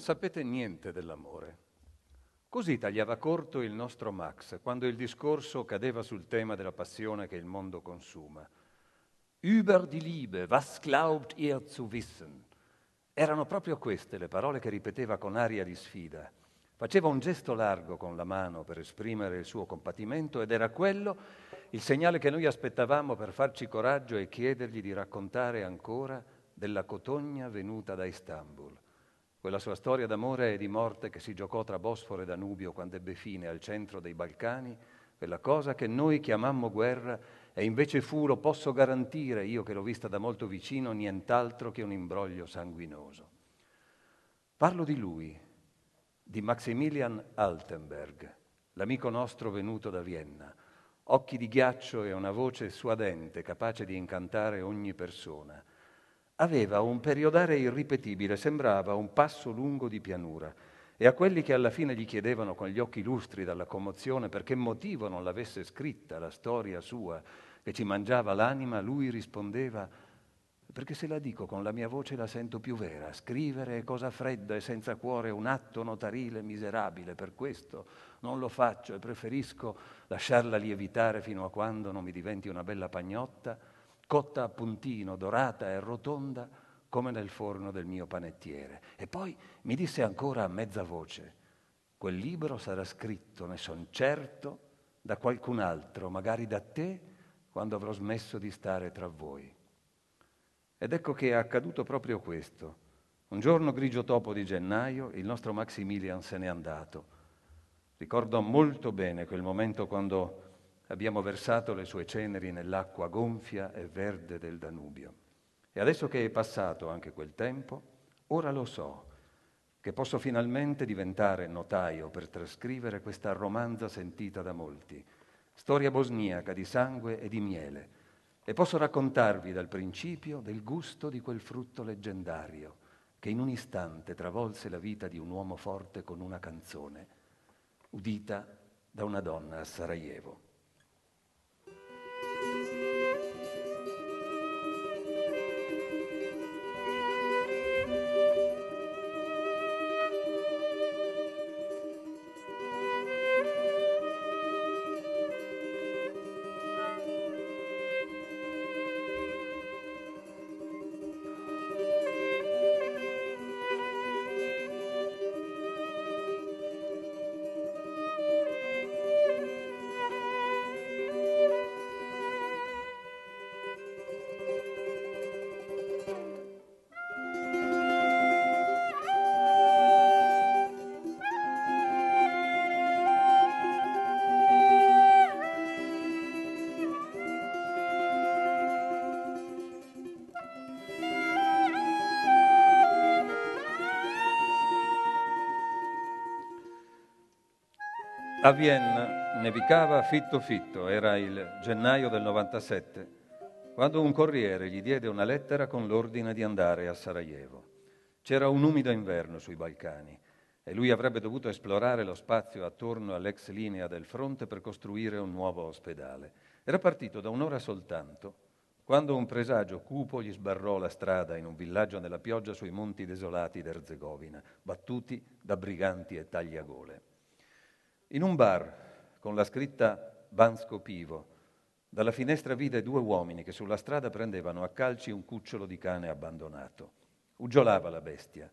sapete niente dell'amore. Così tagliava corto il nostro Max quando il discorso cadeva sul tema della passione che il mondo consuma. Über die Liebe, was glaubt ihr zu wissen? Erano proprio queste le parole che ripeteva con aria di sfida. Faceva un gesto largo con la mano per esprimere il suo compatimento ed era quello il segnale che noi aspettavamo per farci coraggio e chiedergli di raccontare ancora della cotogna venuta da Istanbul quella sua storia d'amore e di morte che si giocò tra Bosforo e Danubio quando ebbe fine al centro dei Balcani, quella cosa che noi chiamammo guerra e invece fu, lo posso garantire, io che l'ho vista da molto vicino, nient'altro che un imbroglio sanguinoso. Parlo di lui, di Maximilian Altenberg, l'amico nostro venuto da Vienna, occhi di ghiaccio e una voce suadente capace di incantare ogni persona aveva un periodare irripetibile, sembrava un passo lungo di pianura. E a quelli che alla fine gli chiedevano con gli occhi lustri dalla commozione per che motivo non l'avesse scritta la storia sua che ci mangiava l'anima, lui rispondeva perché se la dico con la mia voce la sento più vera. Scrivere è cosa fredda e senza cuore, un atto notarile miserabile, per questo non lo faccio e preferisco lasciarla lievitare fino a quando non mi diventi una bella pagnotta cotta a puntino, dorata e rotonda come nel forno del mio panettiere. E poi mi disse ancora a mezza voce, quel libro sarà scritto, ne son certo, da qualcun altro, magari da te, quando avrò smesso di stare tra voi. Ed ecco che è accaduto proprio questo. Un giorno grigio topo di gennaio il nostro Maximilian se n'è andato. Ricordo molto bene quel momento quando abbiamo versato le sue ceneri nell'acqua gonfia e verde del Danubio. E adesso che è passato anche quel tempo, ora lo so, che posso finalmente diventare notaio per trascrivere questa romanza sentita da molti, storia bosniaca di sangue e di miele, e posso raccontarvi dal principio del gusto di quel frutto leggendario che in un istante travolse la vita di un uomo forte con una canzone, udita da una donna a Sarajevo. A Vienna nevicava fitto fitto, era il gennaio del 97, quando un corriere gli diede una lettera con l'ordine di andare a Sarajevo. C'era un umido inverno sui Balcani e lui avrebbe dovuto esplorare lo spazio attorno all'ex linea del fronte per costruire un nuovo ospedale. Era partito da un'ora soltanto, quando un presagio cupo gli sbarrò la strada in un villaggio nella pioggia sui monti desolati d'Erzegovina, battuti da briganti e tagliagole. In un bar, con la scritta Bansko Pivo, dalla finestra vide due uomini che sulla strada prendevano a calci un cucciolo di cane abbandonato. Uggiolava la bestia,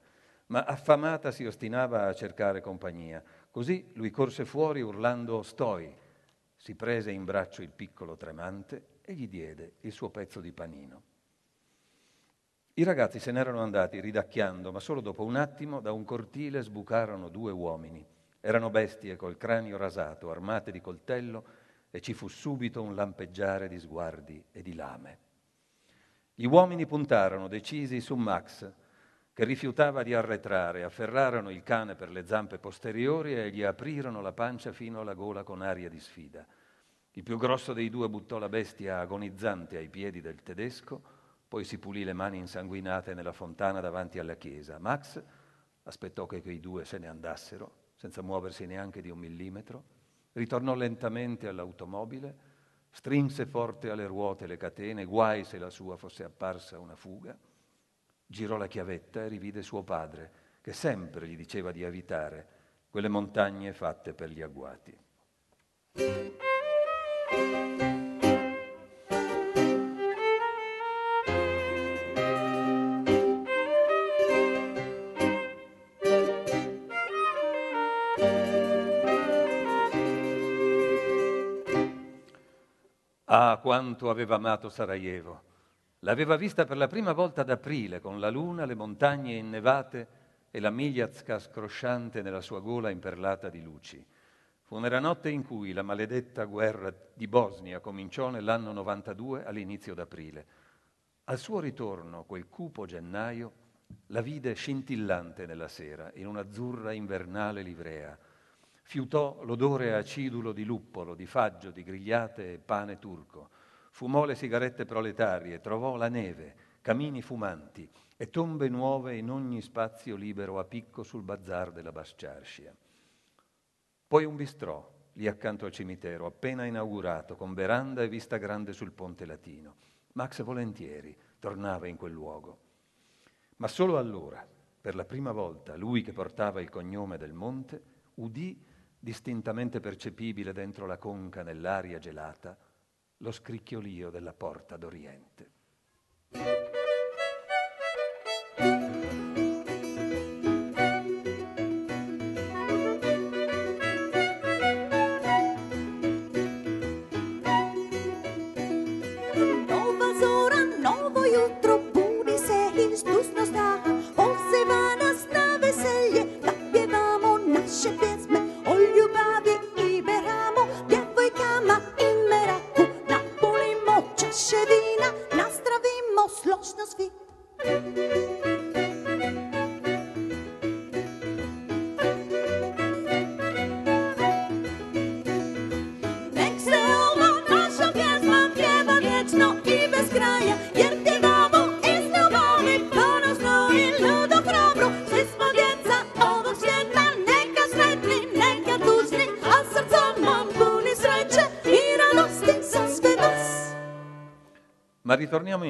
ma affamata si ostinava a cercare compagnia. Così lui corse fuori urlando Stoi, si prese in braccio il piccolo tremante e gli diede il suo pezzo di panino. I ragazzi se n'erano andati ridacchiando, ma solo dopo un attimo da un cortile sbucarono due uomini. Erano bestie col cranio rasato, armate di coltello, e ci fu subito un lampeggiare di sguardi e di lame. Gli uomini puntarono decisi su Max, che rifiutava di arretrare, afferrarono il cane per le zampe posteriori e gli aprirono la pancia fino alla gola con aria di sfida. Il più grosso dei due buttò la bestia agonizzante ai piedi del tedesco, poi si pulì le mani insanguinate nella fontana davanti alla chiesa. Max aspettò che quei due se ne andassero senza muoversi neanche di un millimetro, ritornò lentamente all'automobile, strinse forte alle ruote le catene, guai se la sua fosse apparsa una fuga, girò la chiavetta e rivide suo padre, che sempre gli diceva di evitare quelle montagne fatte per gli agguati. Ah, quanto aveva amato Sarajevo! L'aveva vista per la prima volta ad aprile, con la luna, le montagne innevate e la migliazca scrosciante nella sua gola imperlata di luci. Fu nella notte in cui la maledetta guerra di Bosnia cominciò nell'anno 92 all'inizio d'aprile. Al suo ritorno, quel cupo gennaio, la vide scintillante nella sera, in un'azzurra invernale livrea, Fiutò l'odore acidulo di luppolo, di faggio, di grigliate e pane turco. Fumò le sigarette proletarie, trovò la neve, camini fumanti e tombe nuove in ogni spazio libero a picco sul bazar della Basciarcia. Poi un bistrò, lì accanto al cimitero, appena inaugurato, con veranda e vista grande sul ponte latino. Max volentieri tornava in quel luogo. Ma solo allora, per la prima volta, lui che portava il cognome del monte, udì distintamente percepibile dentro la conca nell'aria gelata, lo scricchiolio della porta d'Oriente.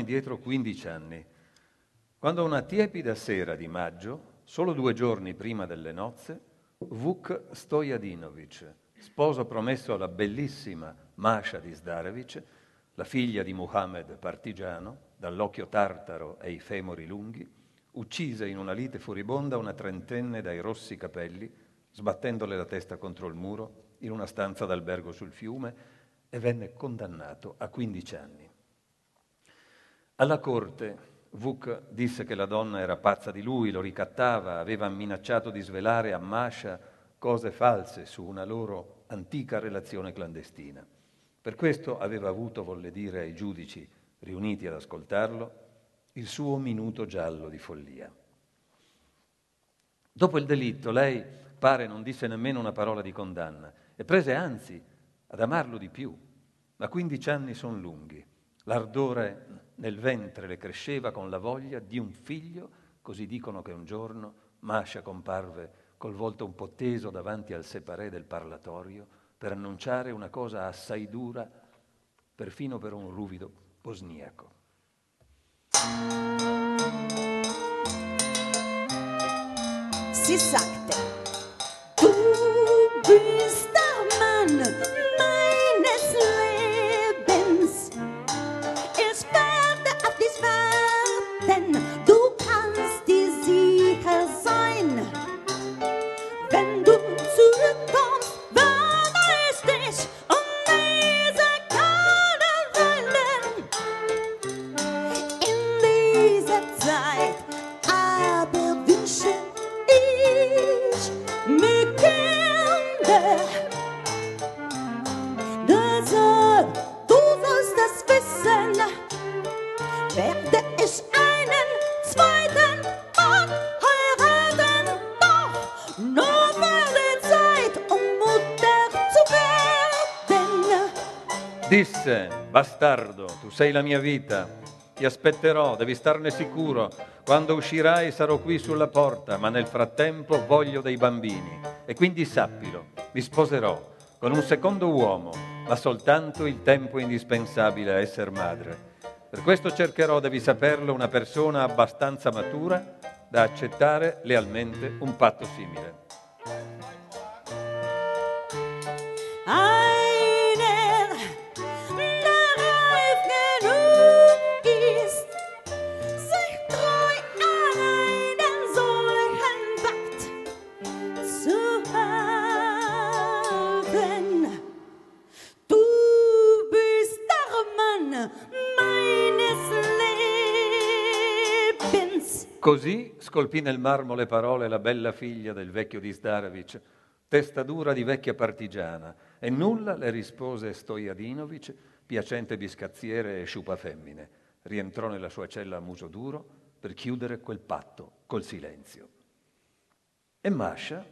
Indietro 15 anni, quando una tiepida sera di maggio, solo due giorni prima delle nozze, Vuk Stojadinovic, sposo promesso alla bellissima Masha di Zdarevic, la figlia di Muhammad partigiano, dall'occhio tartaro e i femori lunghi, uccise in una lite furibonda una trentenne dai rossi capelli, sbattendole la testa contro il muro in una stanza d'albergo sul fiume e venne condannato a 15 anni. Alla corte Vuk disse che la donna era pazza di lui, lo ricattava, aveva minacciato di svelare a Masha cose false su una loro antica relazione clandestina. Per questo aveva avuto, volle dire ai giudici riuniti ad ascoltarlo, il suo minuto giallo di follia. Dopo il delitto lei pare non disse nemmeno una parola di condanna e prese anzi ad amarlo di più, ma 15 anni sono lunghi. L'ardore nel ventre le cresceva con la voglia di un figlio, così dicono che un giorno Masha comparve col volto un po' teso davanti al separé del parlatorio per annunciare una cosa assai dura, perfino per un ruvido bosniaco. Si sagte, du bist bastardo, tu sei la mia vita, ti aspetterò, devi starne sicuro. Quando uscirai sarò qui sulla porta, ma nel frattempo voglio dei bambini. E quindi sappilo, mi sposerò con un secondo uomo ma soltanto il tempo indispensabile a essere madre. Per questo cercherò, devi saperlo, una persona abbastanza matura da accettare lealmente un patto simile. Così scolpì nel marmo le parole la bella figlia del vecchio di Zdarovic, testa dura di vecchia partigiana, e nulla le rispose Stojadinovic, piacente biscazziere e sciupa femmine. Rientrò nella sua cella a muso duro per chiudere quel patto col silenzio. E Masha,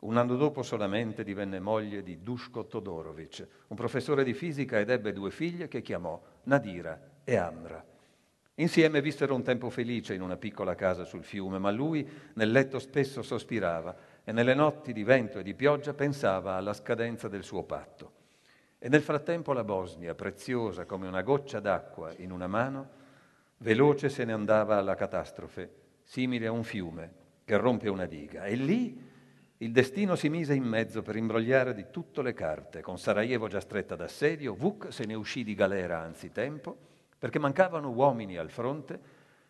un anno dopo solamente, divenne moglie di Dushko Todorovic, un professore di fisica ed ebbe due figlie che chiamò Nadira e Amra. Insieme vissero un tempo felice in una piccola casa sul fiume, ma lui nel letto spesso sospirava e nelle notti di vento e di pioggia pensava alla scadenza del suo patto. E nel frattempo la Bosnia, preziosa come una goccia d'acqua in una mano, veloce se ne andava alla catastrofe, simile a un fiume che rompe una diga. E lì il destino si mise in mezzo per imbrogliare di tutte le carte. Con Sarajevo già stretta d'assedio, Vuk se ne uscì di galera anzitempo perché mancavano uomini al fronte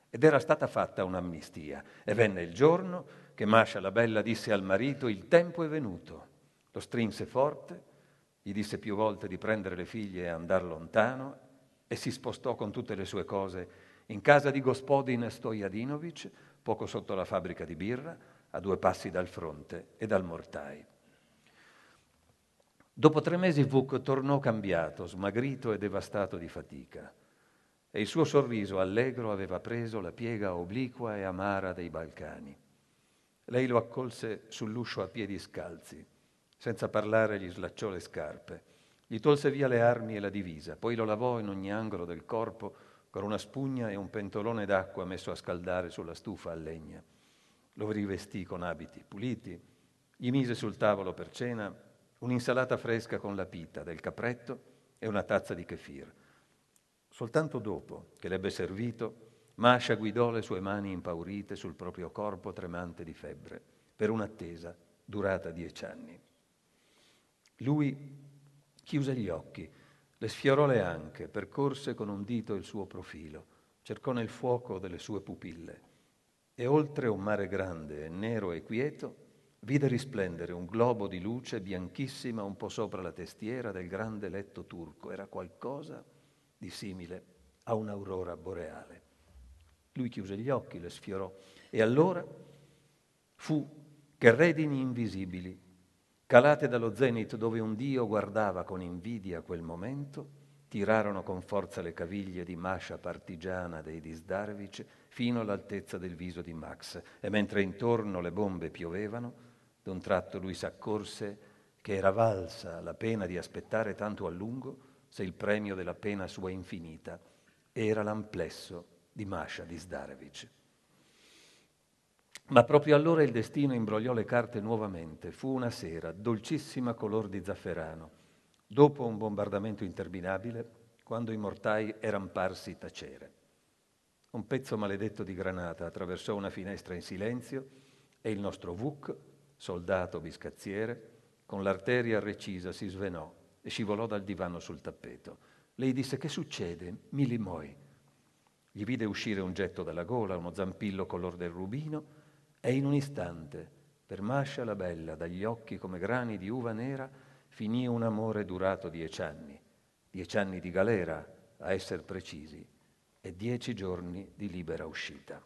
ed era stata fatta un'amnistia. E venne il giorno che Masha la bella disse al marito, il tempo è venuto. Lo strinse forte, gli disse più volte di prendere le figlie e andare lontano e si spostò con tutte le sue cose in casa di Gospodin Stojadinovic, poco sotto la fabbrica di birra, a due passi dal fronte e dal mortai. Dopo tre mesi Vuk tornò cambiato, smagrito e devastato di fatica e il suo sorriso allegro aveva preso la piega obliqua e amara dei Balcani. Lei lo accolse sull'uscio a piedi scalzi, senza parlare gli slacciò le scarpe, gli tolse via le armi e la divisa, poi lo lavò in ogni angolo del corpo con una spugna e un pentolone d'acqua messo a scaldare sulla stufa a legna. Lo rivestì con abiti puliti, gli mise sul tavolo per cena un'insalata fresca con la pita, del capretto e una tazza di kefir. Soltanto dopo che l'ebbe servito, Masha guidò le sue mani impaurite sul proprio corpo tremante di febbre, per un'attesa durata dieci anni. Lui chiuse gli occhi, le sfiorò le anche, percorse con un dito il suo profilo, cercò nel fuoco delle sue pupille e oltre un mare grande nero e quieto vide risplendere un globo di luce bianchissima un po' sopra la testiera del grande letto turco. Era qualcosa di simile a un'aurora boreale. Lui chiuse gli occhi, le sfiorò e allora fu che redini invisibili, calate dallo zenit dove un dio guardava con invidia quel momento, tirarono con forza le caviglie di Masha partigiana dei Disdarvic fino all'altezza del viso di Max e mentre intorno le bombe piovevano, d'un tratto lui s'accorse che era valsa la pena di aspettare tanto a lungo se il premio della pena sua infinita era l'amplesso di Masha di Zdarevic. Ma proprio allora il destino imbrogliò le carte nuovamente. Fu una sera, dolcissima color di zafferano, dopo un bombardamento interminabile, quando i mortai eran parsi tacere. Un pezzo maledetto di granata attraversò una finestra in silenzio e il nostro Vuk, soldato biscazziere, con l'arteria recisa si svenò e scivolò dal divano sul tappeto. Lei disse che succede? Mi limoi. Gli vide uscire un getto dalla gola, uno zampillo color del rubino e in un istante, per Mascia la bella, dagli occhi come grani di uva nera, finì un amore durato dieci anni, dieci anni di galera, a essere precisi, e dieci giorni di libera uscita.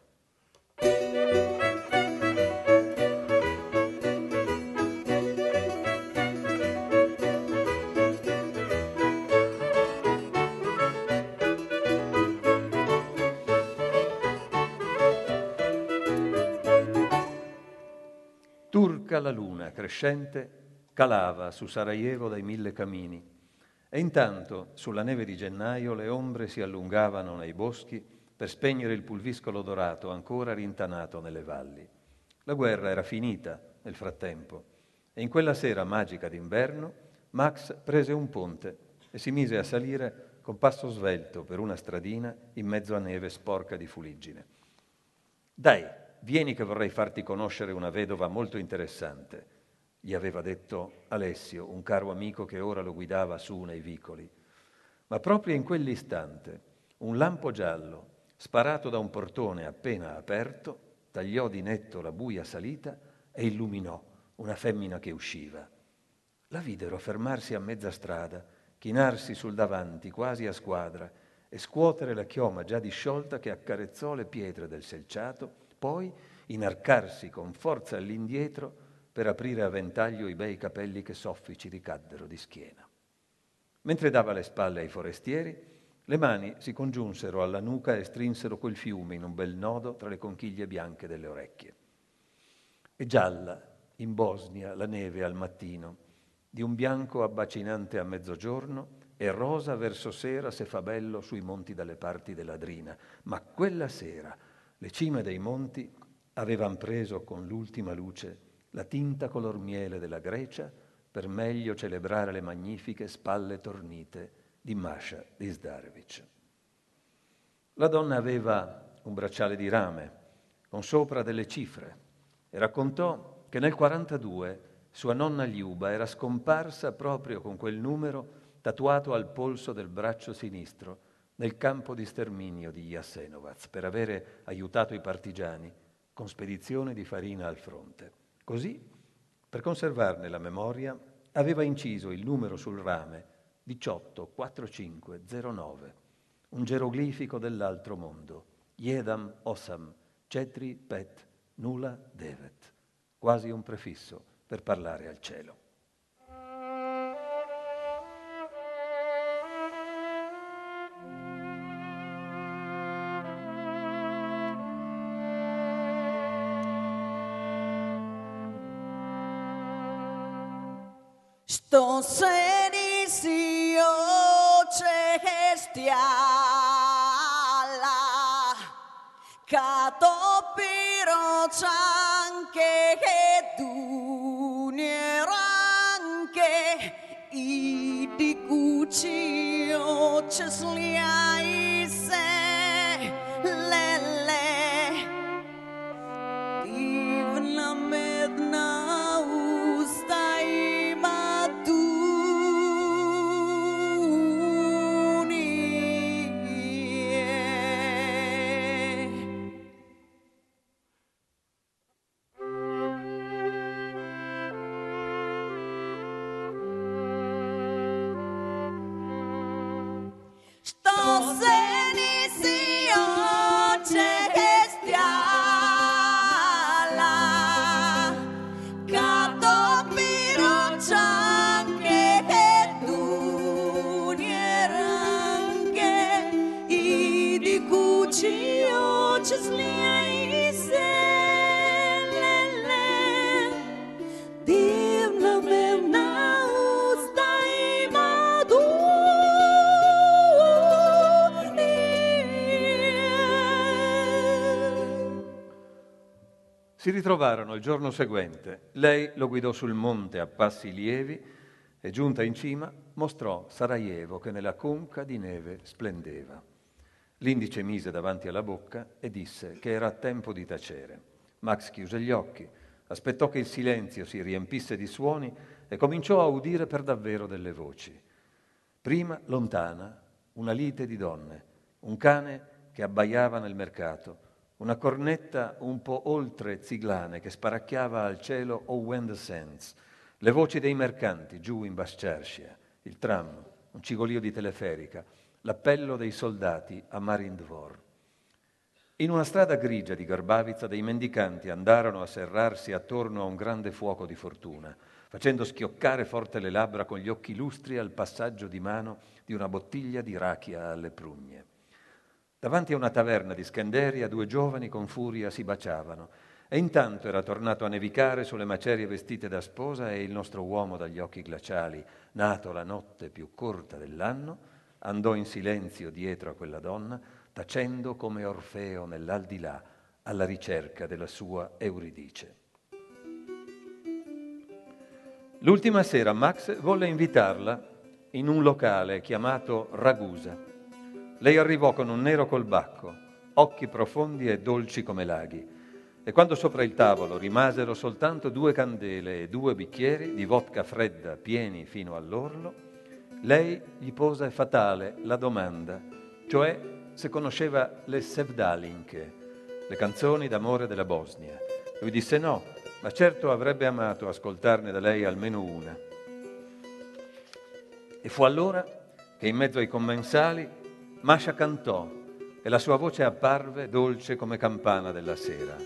La luna crescente calava su Sarajevo dai mille camini e intanto sulla neve di gennaio le ombre si allungavano nei boschi per spegnere il pulviscolo dorato ancora rintanato nelle valli. La guerra era finita nel frattempo e in quella sera magica d'inverno Max prese un ponte e si mise a salire con passo svelto per una stradina in mezzo a neve sporca di fuliggine. Dai, vieni che vorrei farti conoscere una vedova molto interessante, gli aveva detto Alessio, un caro amico che ora lo guidava su nei vicoli. Ma proprio in quell'istante un lampo giallo, sparato da un portone appena aperto, tagliò di netto la buia salita e illuminò una femmina che usciva. La videro fermarsi a mezza strada, chinarsi sul davanti quasi a squadra e scuotere la chioma già disciolta che accarezzò le pietre del selciato, poi inarcarsi con forza all'indietro per aprire a ventaglio i bei capelli che soffici ricaddero di schiena. Mentre dava le spalle ai forestieri, le mani si congiunsero alla nuca e strinsero quel fiume in un bel nodo tra le conchiglie bianche delle orecchie. E gialla, in Bosnia, la neve al mattino, di un bianco abbacinante a mezzogiorno e rosa verso sera se fa bello sui monti dalle parti dell'Adrina. Ma quella sera le cime dei monti avevano preso con l'ultima luce la tinta color miele della Grecia per meglio celebrare le magnifiche spalle tornite di Masha Dizdarevic. La donna aveva un bracciale di rame con sopra delle cifre e raccontò che nel 42 sua nonna Liuba era scomparsa proprio con quel numero tatuato al polso del braccio sinistro nel campo di sterminio di Jasenovac per avere aiutato i partigiani con spedizione di farina al fronte. Così, per conservarne la memoria, aveva inciso il numero sul rame 184509, un geroglifico dell'altro mondo, Yedam Osam, Cetri Pet Nula Devet, quasi un prefisso per parlare al cielo. Catopiro cianche che dunieranche I di cuccio cesliai se ritrovarono il giorno seguente. Lei lo guidò sul monte a passi lievi e giunta in cima mostrò Sarajevo che nella conca di neve splendeva. L'indice mise davanti alla bocca e disse che era tempo di tacere. Max chiuse gli occhi, aspettò che il silenzio si riempisse di suoni e cominciò a udire per davvero delle voci. Prima, lontana, una lite di donne, un cane che abbaiava nel mercato, una cornetta un po' oltre Ziglane che sparacchiava al cielo O When the Sands, le voci dei mercanti giù in Bascercia, il tram, un cigolio di teleferica, l'appello dei soldati a Marindvor. In una strada grigia di Garbavica dei mendicanti andarono a serrarsi attorno a un grande fuoco di fortuna, facendo schioccare forte le labbra con gli occhi lustri al passaggio di mano di una bottiglia di rachia alle prugne. Davanti a una taverna di Scanderia due giovani con furia si baciavano e intanto era tornato a nevicare sulle macerie vestite da sposa e il nostro uomo dagli occhi glaciali, nato la notte più corta dell'anno, andò in silenzio dietro a quella donna, tacendo come Orfeo nell'aldilà alla ricerca della sua Euridice. L'ultima sera Max volle invitarla in un locale chiamato Ragusa. Lei arrivò con un nero colbacco, occhi profondi e dolci come laghi. E quando sopra il tavolo rimasero soltanto due candele e due bicchieri di vodka fredda pieni fino all'orlo, lei gli pose fatale la domanda, cioè se conosceva le Sevdalinke, le canzoni d'amore della Bosnia. Lui disse no, ma certo avrebbe amato ascoltarne da lei almeno una. E fu allora che in mezzo ai commensali Masha cantò e la sua voce apparve dolce come campana della sera.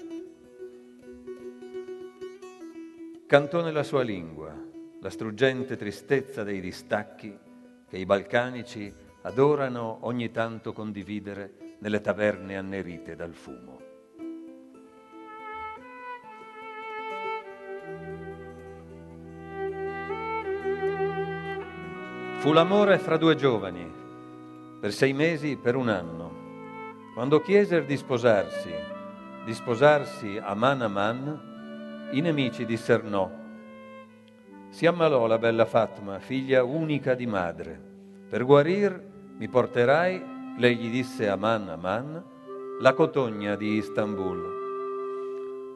Cantò nella sua lingua la struggente tristezza dei distacchi che i balcanici adorano ogni tanto condividere nelle taverne annerite dal fumo. Fu l'amore fra due giovani, per sei mesi, per un anno. Quando chiesero di sposarsi, di sposarsi a man a man, i nemici dissero no. Si ammalò la bella Fatma, figlia unica di madre. Per guarir mi porterai, lei gli disse a man a man, la cotogna di Istanbul.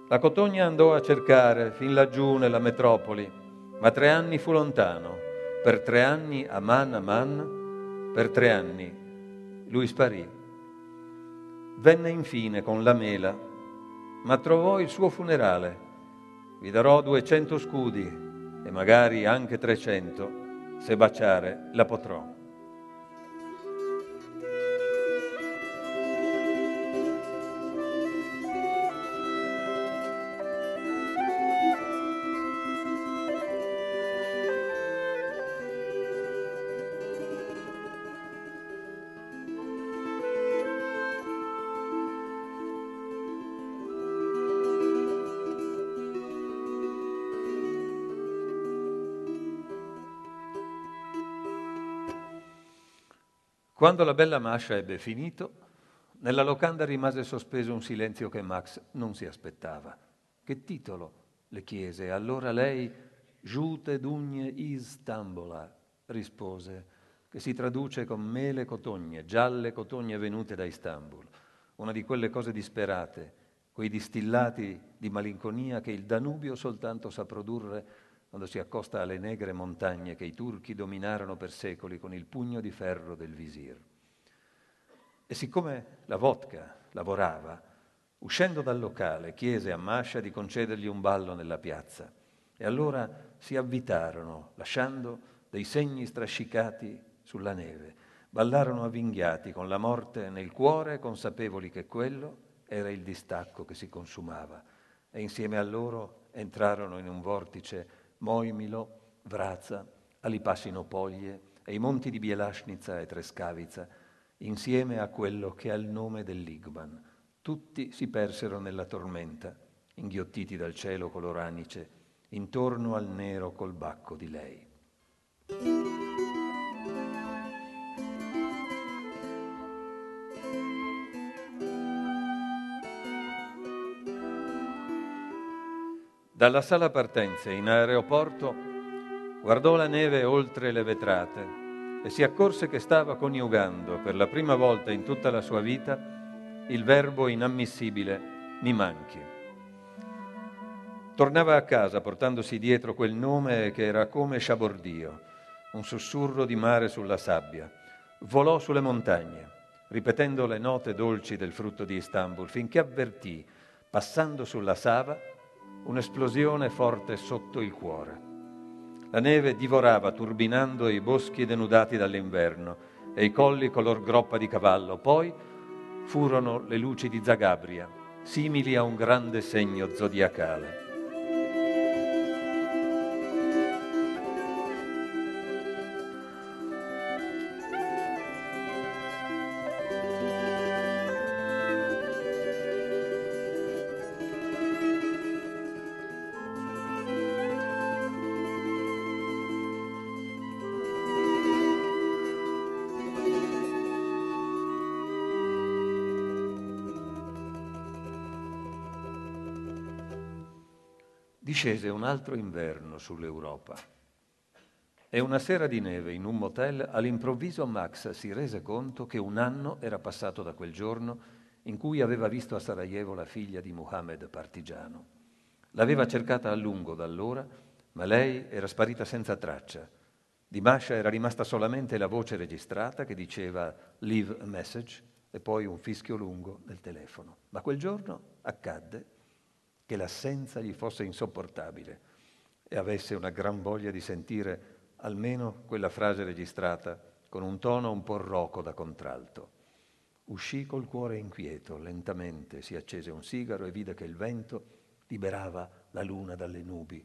La cotogna andò a cercare fin laggiù nella metropoli, ma tre anni fu lontano per tre anni, a man a man, per tre anni, lui sparì. Venne infine con la mela, ma trovò il suo funerale. Vi darò duecento scudi e magari anche trecento, se baciare la potrò. Quando la bella Mascia ebbe finito, nella locanda rimase sospeso un silenzio che Max non si aspettava. Che titolo? le chiese. Allora lei, Giute dugne Istanbola, rispose, che si traduce con mele cotogne, gialle cotogne venute da Istanbul. Una di quelle cose disperate, quei distillati di malinconia che il Danubio soltanto sa produrre quando si accosta alle negre montagne che i turchi dominarono per secoli con il pugno di ferro del visir. E siccome la vodka lavorava, uscendo dal locale chiese a Masha di concedergli un ballo nella piazza e allora si avvitarono, lasciando dei segni strascicati sulla neve. Ballarono avvinghiati con la morte nel cuore, consapevoli che quello era il distacco che si consumava. E insieme a loro entrarono in un vortice Moimilo, Vraza, Alipassino-Poglie e i monti di Bielasnica e Trescavica, insieme a quello che ha il nome dell'Igban. Tutti si persero nella tormenta, inghiottiti dal cielo coloranice, intorno al nero col bacco di lei. Dalla sala partenze in aeroporto guardò la neve oltre le vetrate e si accorse che stava coniugando per la prima volta in tutta la sua vita il verbo inammissibile mi manchi. Tornava a casa portandosi dietro quel nome che era come sciabordio, un sussurro di mare sulla sabbia. Volò sulle montagne, ripetendo le note dolci del frutto di Istanbul, finché avvertì, passando sulla Sava, un'esplosione forte sotto il cuore. La neve divorava turbinando i boschi denudati dall'inverno e i colli color groppa di cavallo. Poi furono le luci di Zagabria, simili a un grande segno zodiacale. Discese un altro inverno sull'Europa. E una sera di neve in un motel, all'improvviso Max si rese conto che un anno era passato da quel giorno in cui aveva visto a Sarajevo la figlia di Muhammad partigiano. L'aveva cercata a lungo da allora, ma lei era sparita senza traccia. Di Masha era rimasta solamente la voce registrata che diceva leave a message e poi un fischio lungo del telefono. Ma quel giorno accadde che l'assenza gli fosse insopportabile e avesse una gran voglia di sentire almeno quella frase registrata con un tono un po' roco da contralto. Uscì col cuore inquieto, lentamente si accese un sigaro e vide che il vento liberava la luna dalle nubi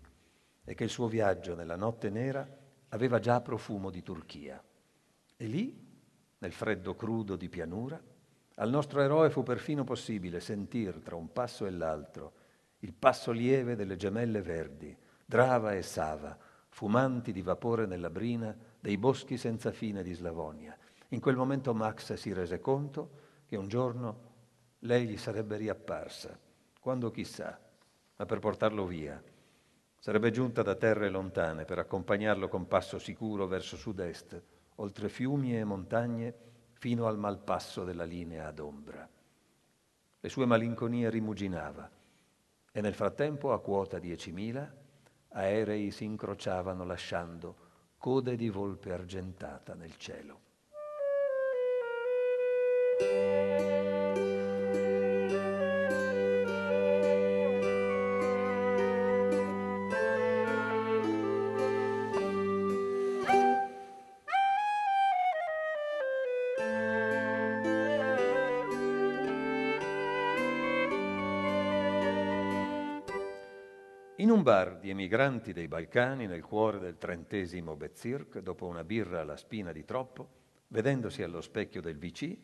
e che il suo viaggio nella notte nera aveva già profumo di Turchia. E lì, nel freddo crudo di pianura, al nostro eroe fu perfino possibile sentir tra un passo e l'altro il passo lieve delle gemelle verdi, Drava e Sava, fumanti di vapore nella brina dei boschi senza fine di Slavonia. In quel momento Max si rese conto che un giorno lei gli sarebbe riapparsa, quando chissà, ma per portarlo via. Sarebbe giunta da terre lontane per accompagnarlo con passo sicuro verso sud-est, oltre fiumi e montagne, fino al malpasso della linea ad ombra. Le sue malinconie rimuginava e nel frattempo, a quota 10.000, aerei si incrociavano lasciando code di volpe argentata nel cielo. Di emigranti dei Balcani, nel cuore del trentesimo Bezirk, dopo una birra alla spina di troppo, vedendosi allo specchio del VC,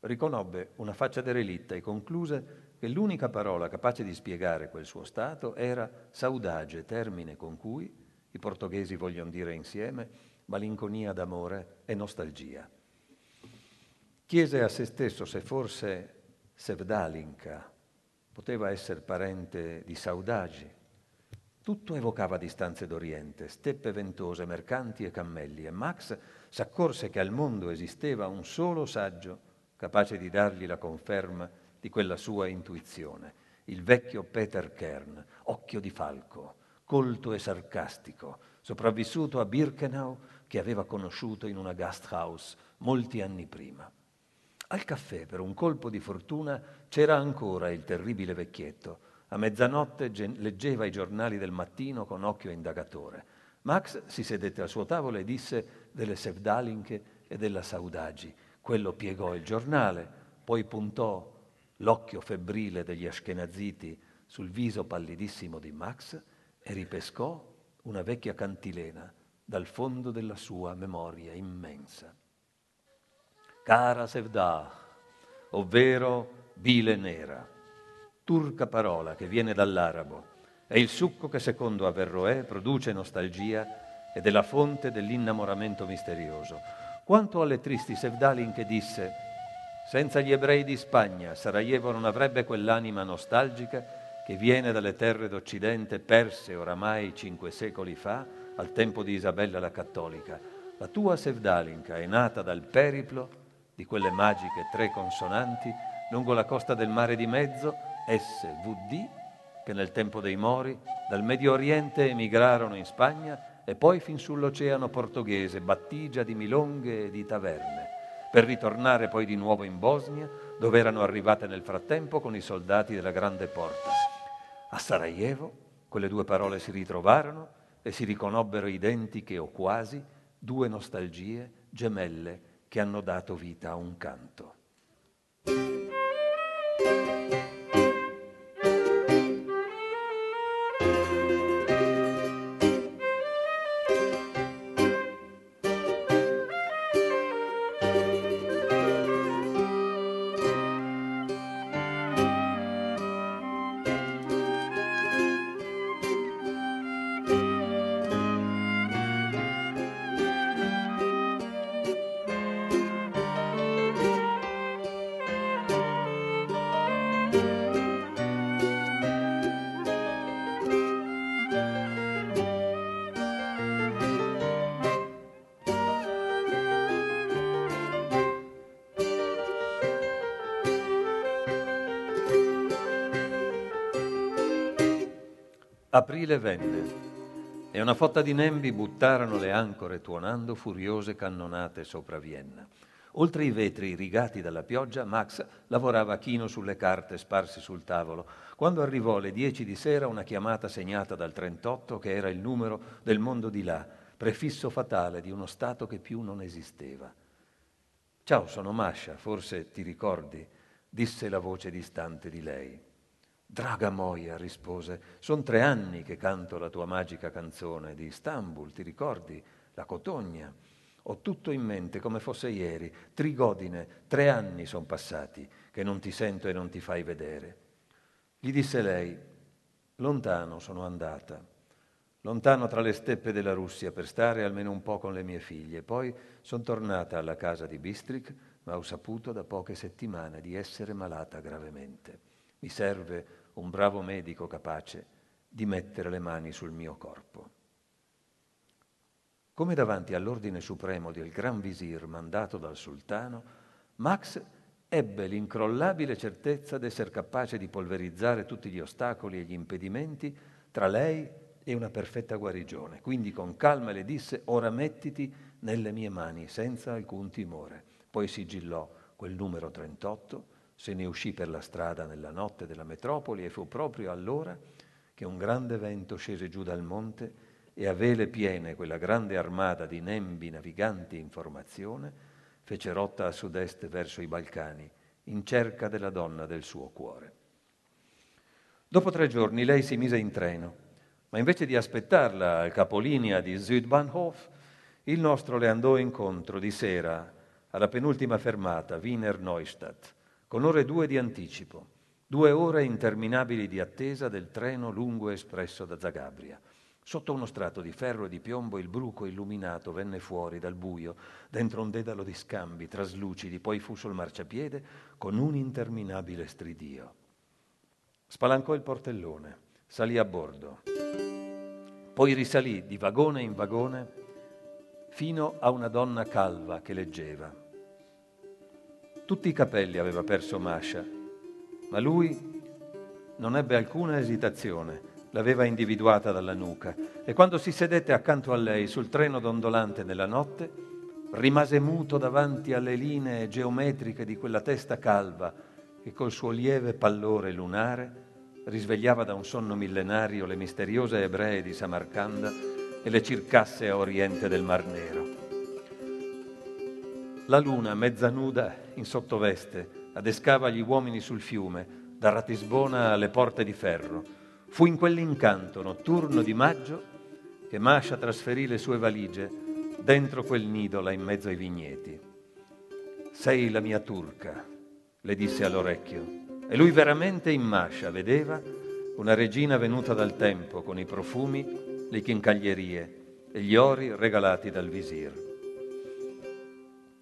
riconobbe una faccia derelitta e concluse che l'unica parola capace di spiegare quel suo stato era saudage, termine con cui, i portoghesi vogliono dire insieme, malinconia d'amore e nostalgia. Chiese a se stesso se forse Sevdalinka poteva essere parente di Saudagi, tutto evocava distanze d'Oriente, steppe ventose, mercanti e cammelli, e Max s'accorse che al mondo esisteva un solo saggio capace di dargli la conferma di quella sua intuizione, il vecchio Peter Kern, occhio di falco, colto e sarcastico, sopravvissuto a Birkenau che aveva conosciuto in una Gasthaus molti anni prima. Al caffè, per un colpo di fortuna, c'era ancora il terribile vecchietto, a mezzanotte leggeva i giornali del mattino con occhio indagatore. Max si sedette al suo tavolo e disse delle Sevdalinche e della Saudagi. Quello piegò il giornale, poi puntò l'occhio febbrile degli Ashkenaziti sul viso pallidissimo di Max e ripescò una vecchia cantilena dal fondo della sua memoria immensa. Cara Sevdah, ovvero bile nera turca parola che viene dall'arabo. È il succo che secondo Averroè produce nostalgia ed è la fonte dell'innamoramento misterioso. Quanto alle tristi Sevdalin che disse senza gli ebrei di Spagna Sarajevo non avrebbe quell'anima nostalgica che viene dalle terre d'Occidente perse oramai cinque secoli fa, al tempo di Isabella la Cattolica. La tua Sevdalinka è nata dal periplo di quelle magiche tre consonanti lungo la costa del mare di mezzo SVD, che nel tempo dei Mori dal Medio Oriente emigrarono in Spagna e poi fin sull'oceano portoghese, battigia di milonghe e di taverne, per ritornare poi di nuovo in Bosnia, dove erano arrivate nel frattempo con i soldati della Grande Porta. A Sarajevo quelle due parole si ritrovarono e si riconobbero identiche o quasi due nostalgie gemelle che hanno dato vita a un canto. Aprile venne e una fotta di nembi buttarono le ancore tuonando furiose cannonate sopra Vienna. Oltre i vetri rigati dalla pioggia, Max lavorava chino sulle carte sparse sul tavolo, quando arrivò alle dieci di sera una chiamata segnata dal 38 che era il numero del mondo di là, prefisso fatale di uno Stato che più non esisteva. Ciao, sono Masha, forse ti ricordi, disse la voce distante di lei. Draga Moia, rispose, sono tre anni che canto la tua magica canzone di Istanbul, ti ricordi? La Cotogna. Ho tutto in mente come fosse ieri. Trigodine, tre anni sono passati che non ti sento e non ti fai vedere. Gli disse lei, lontano sono andata, lontano tra le steppe della Russia per stare almeno un po' con le mie figlie. Poi sono tornata alla casa di Bistrik, ma ho saputo da poche settimane di essere malata gravemente. Mi serve un bravo medico capace di mettere le mani sul mio corpo. Come davanti all'ordine supremo del Gran Visir mandato dal sultano, Max ebbe l'incrollabile certezza d'essere capace di polverizzare tutti gli ostacoli e gli impedimenti tra lei e una perfetta guarigione. Quindi con calma le disse, ora mettiti nelle mie mani senza alcun timore. Poi sigillò quel numero 38 se ne uscì per la strada nella notte della metropoli e fu proprio allora che un grande vento scese giù dal monte e a vele piene quella grande armata di nembi naviganti in formazione fece rotta a sud-est verso i Balcani in cerca della donna del suo cuore. Dopo tre giorni lei si mise in treno, ma invece di aspettarla al capolinea di Südbahnhof, il nostro le andò incontro di sera alla penultima fermata, Wiener Neustadt con ore due di anticipo, due ore interminabili di attesa del treno lungo espresso da Zagabria. Sotto uno strato di ferro e di piombo il bruco illuminato venne fuori dal buio, dentro un dedalo di scambi traslucidi, poi fu sul marciapiede con un interminabile stridio. Spalancò il portellone, salì a bordo, poi risalì di vagone in vagone fino a una donna calva che leggeva. Tutti i capelli aveva perso Masha, ma lui non ebbe alcuna esitazione, l'aveva individuata dalla nuca e quando si sedette accanto a lei sul treno dondolante nella notte, rimase muto davanti alle linee geometriche di quella testa calva che col suo lieve pallore lunare risvegliava da un sonno millenario le misteriose ebree di Samarcanda e le circasse a oriente del Mar Nero. La luna, mezza nuda, in sottoveste, adescava gli uomini sul fiume, da Ratisbona alle porte di ferro. Fu in quell'incanto notturno di maggio che Masha trasferì le sue valigie dentro quel nido là in mezzo ai vigneti. Sei la mia turca, le disse all'orecchio. E lui veramente in Masha vedeva una regina venuta dal tempo con i profumi, le chincaglierie e gli ori regalati dal visir.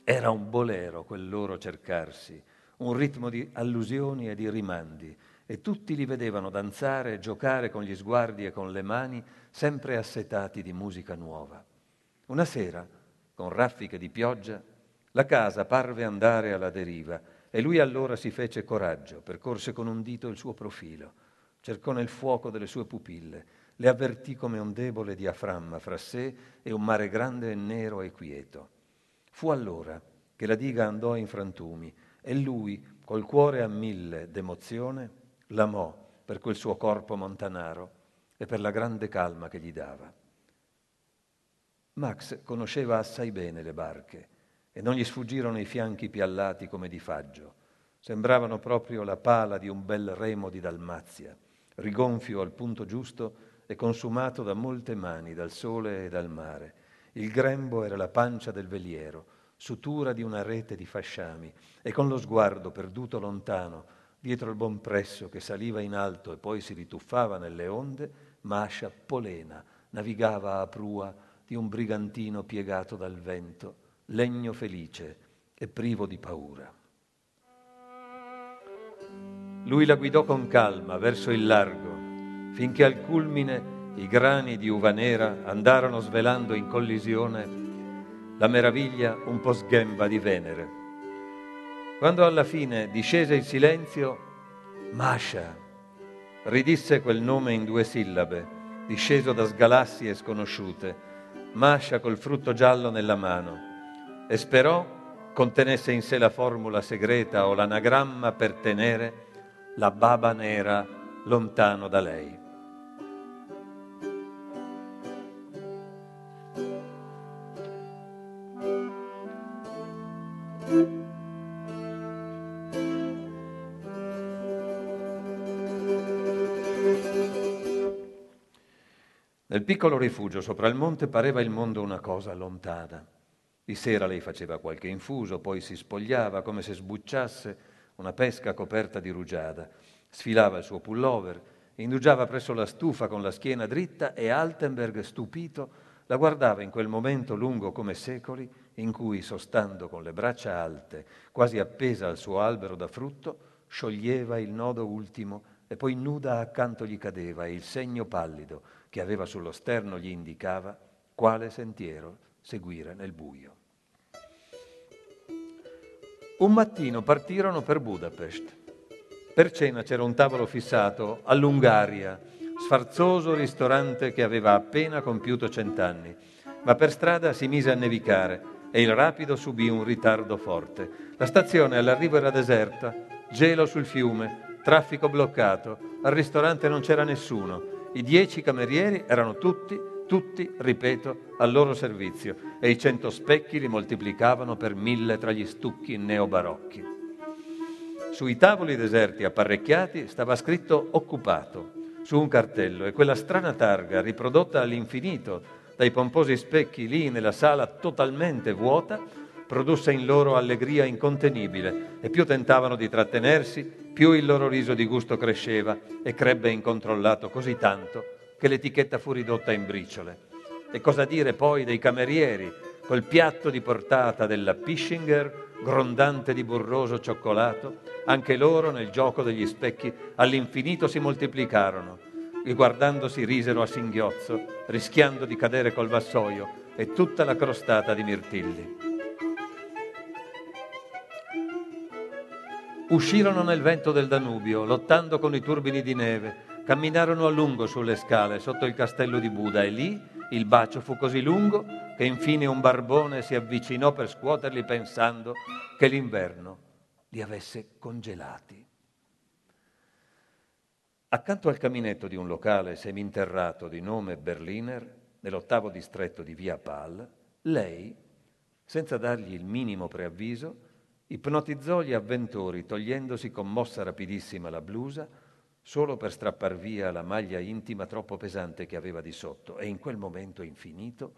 Era un bolero quel loro cercarsi, un ritmo di allusioni e di rimandi, e tutti li vedevano danzare e giocare con gli sguardi e con le mani, sempre assetati di musica nuova. Una sera, con raffiche di pioggia, la casa parve andare alla deriva e lui allora si fece coraggio, percorse con un dito il suo profilo, cercò nel fuoco delle sue pupille, le avvertì come un debole diaframma fra sé e un mare grande e nero e quieto. Fu allora che la diga andò in frantumi e lui, col cuore a mille d'emozione, l'amò per quel suo corpo montanaro e per la grande calma che gli dava. Max conosceva assai bene le barche e non gli sfuggirono i fianchi piallati come di faggio. Sembravano proprio la pala di un bel remo di Dalmazia, rigonfio al punto giusto e consumato da molte mani, dal sole e dal mare il grembo era la pancia del veliero, sutura di una rete di fasciami, e con lo sguardo perduto lontano, dietro il buon presso che saliva in alto e poi si rituffava nelle onde, Mascia Polena navigava a prua di un brigantino piegato dal vento, legno felice e privo di paura. Lui la guidò con calma verso il largo, finché al culmine i grani di uva nera andarono svelando in collisione la meraviglia un po' sghemba di Venere. Quando alla fine discese il silenzio, Masha ridisse quel nome in due sillabe disceso da sgalassie sconosciute, Mascia col frutto giallo nella mano, e sperò contenesse in sé la formula segreta o l'anagramma per tenere la baba nera lontano da lei. Nel piccolo rifugio sopra il monte pareva il mondo una cosa lontana. Di sera lei faceva qualche infuso, poi si spogliava come se sbucciasse una pesca coperta di rugiada. Sfilava il suo pullover, indugiava presso la stufa con la schiena dritta e Altenberg, stupito, la guardava in quel momento lungo come secoli in cui, sostando con le braccia alte, quasi appesa al suo albero da frutto, scioglieva il nodo ultimo e poi nuda accanto gli cadeva e il segno pallido che aveva sullo sterno gli indicava quale sentiero seguire nel buio. Un mattino partirono per Budapest. Per cena c'era un tavolo fissato all'Ungaria, sfarzoso ristorante che aveva appena compiuto cent'anni, ma per strada si mise a nevicare e il rapido subì un ritardo forte. La stazione all'arrivo era deserta, gelo sul fiume, traffico bloccato, al ristorante non c'era nessuno i dieci camerieri erano tutti, tutti, ripeto, al loro servizio e i cento specchi li moltiplicavano per mille tra gli stucchi neobarocchi. Sui tavoli deserti apparecchiati stava scritto occupato su un cartello e quella strana targa riprodotta all'infinito dai pomposi specchi lì nella sala totalmente vuota produsse in loro allegria incontenibile e più tentavano di trattenersi, più il loro riso di gusto cresceva e crebbe incontrollato così tanto che l'etichetta fu ridotta in briciole. E cosa dire poi dei camerieri, col piatto di portata della Pischinger, grondante di burroso cioccolato, anche loro nel gioco degli specchi all'infinito si moltiplicarono e guardandosi risero a singhiozzo, rischiando di cadere col vassoio e tutta la crostata di mirtilli. Uscirono nel vento del Danubio, lottando con i turbini di neve, camminarono a lungo sulle scale sotto il castello di Buda e lì il bacio fu così lungo che infine un barbone si avvicinò per scuoterli pensando che l'inverno li avesse congelati. Accanto al caminetto di un locale seminterrato di nome Berliner, nell'ottavo distretto di Via Pal, lei, senza dargli il minimo preavviso, Ipnotizzò gli avventori togliendosi con mossa rapidissima la blusa solo per strappar via la maglia intima troppo pesante che aveva di sotto e in quel momento infinito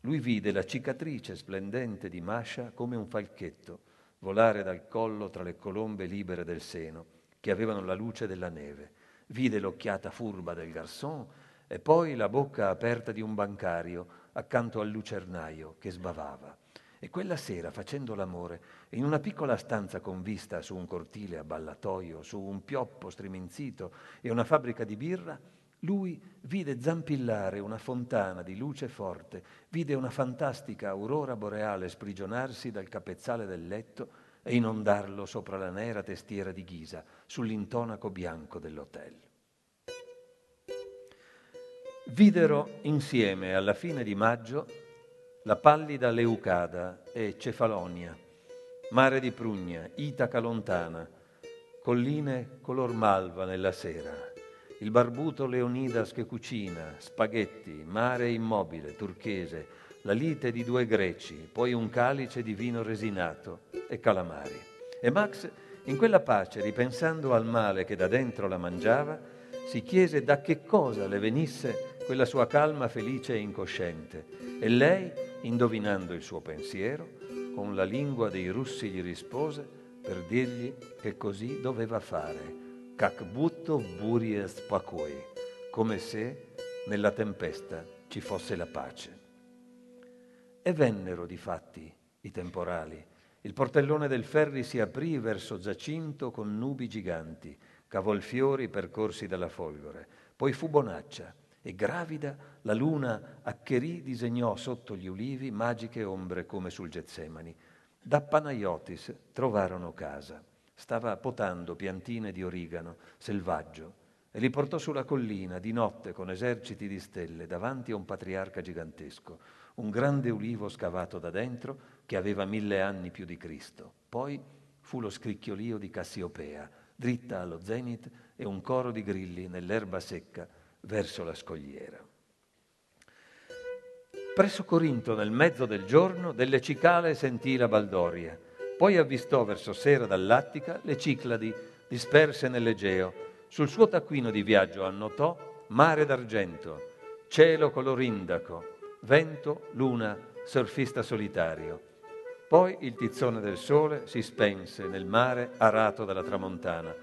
lui vide la cicatrice splendente di Masha come un falchetto volare dal collo tra le colombe libere del seno che avevano la luce della neve. Vide l'occhiata furba del garçon e poi la bocca aperta di un bancario accanto al lucernaio che sbavava. E quella sera, facendo l'amore, in una piccola stanza con vista su un cortile a ballatoio, su un pioppo striminzito e una fabbrica di birra, lui vide zampillare una fontana di luce forte, vide una fantastica aurora boreale sprigionarsi dal capezzale del letto e inondarlo sopra la nera testiera di ghisa, sull'intonaco bianco dell'hotel. Videro insieme alla fine di maggio la pallida Leucada e Cefalonia, mare di Prugna, Itaca lontana, colline color malva nella sera, il barbuto Leonidas che cucina, spaghetti, mare immobile, turchese, la lite di due greci, poi un calice di vino resinato e calamari. E Max, in quella pace, ripensando al male che da dentro la mangiava, si chiese da che cosa le venisse quella sua calma felice e incosciente. E lei, indovinando il suo pensiero, con la lingua dei russi gli rispose per dirgli che così doveva fare, как будто burie spakoi, come se nella tempesta ci fosse la pace. E vennero difatti i temporali. Il portellone del ferri si aprì verso Giacinto con nubi giganti, cavolfiori percorsi dalla folgore. Poi fu bonaccia e gravida la luna a Cherì disegnò sotto gli ulivi magiche ombre come sul Getsemani. Da Panaiotis trovarono casa. Stava potando piantine di origano selvaggio e li portò sulla collina di notte con eserciti di stelle davanti a un patriarca gigantesco, un grande ulivo scavato da dentro che aveva mille anni più di Cristo. Poi fu lo scricchiolio di Cassiopea, dritta allo zenit e un coro di grilli nell'erba secca verso la scogliera. Presso Corinto, nel mezzo del giorno, delle cicale sentì la baldoria. Poi avvistò verso sera dall'Attica le Cicladi disperse nell'Egeo sul suo taccuino di viaggio annotò mare d'argento, cielo color indaco, vento, luna, surfista solitario. Poi il tizzone del sole si spense nel mare arato dalla tramontana.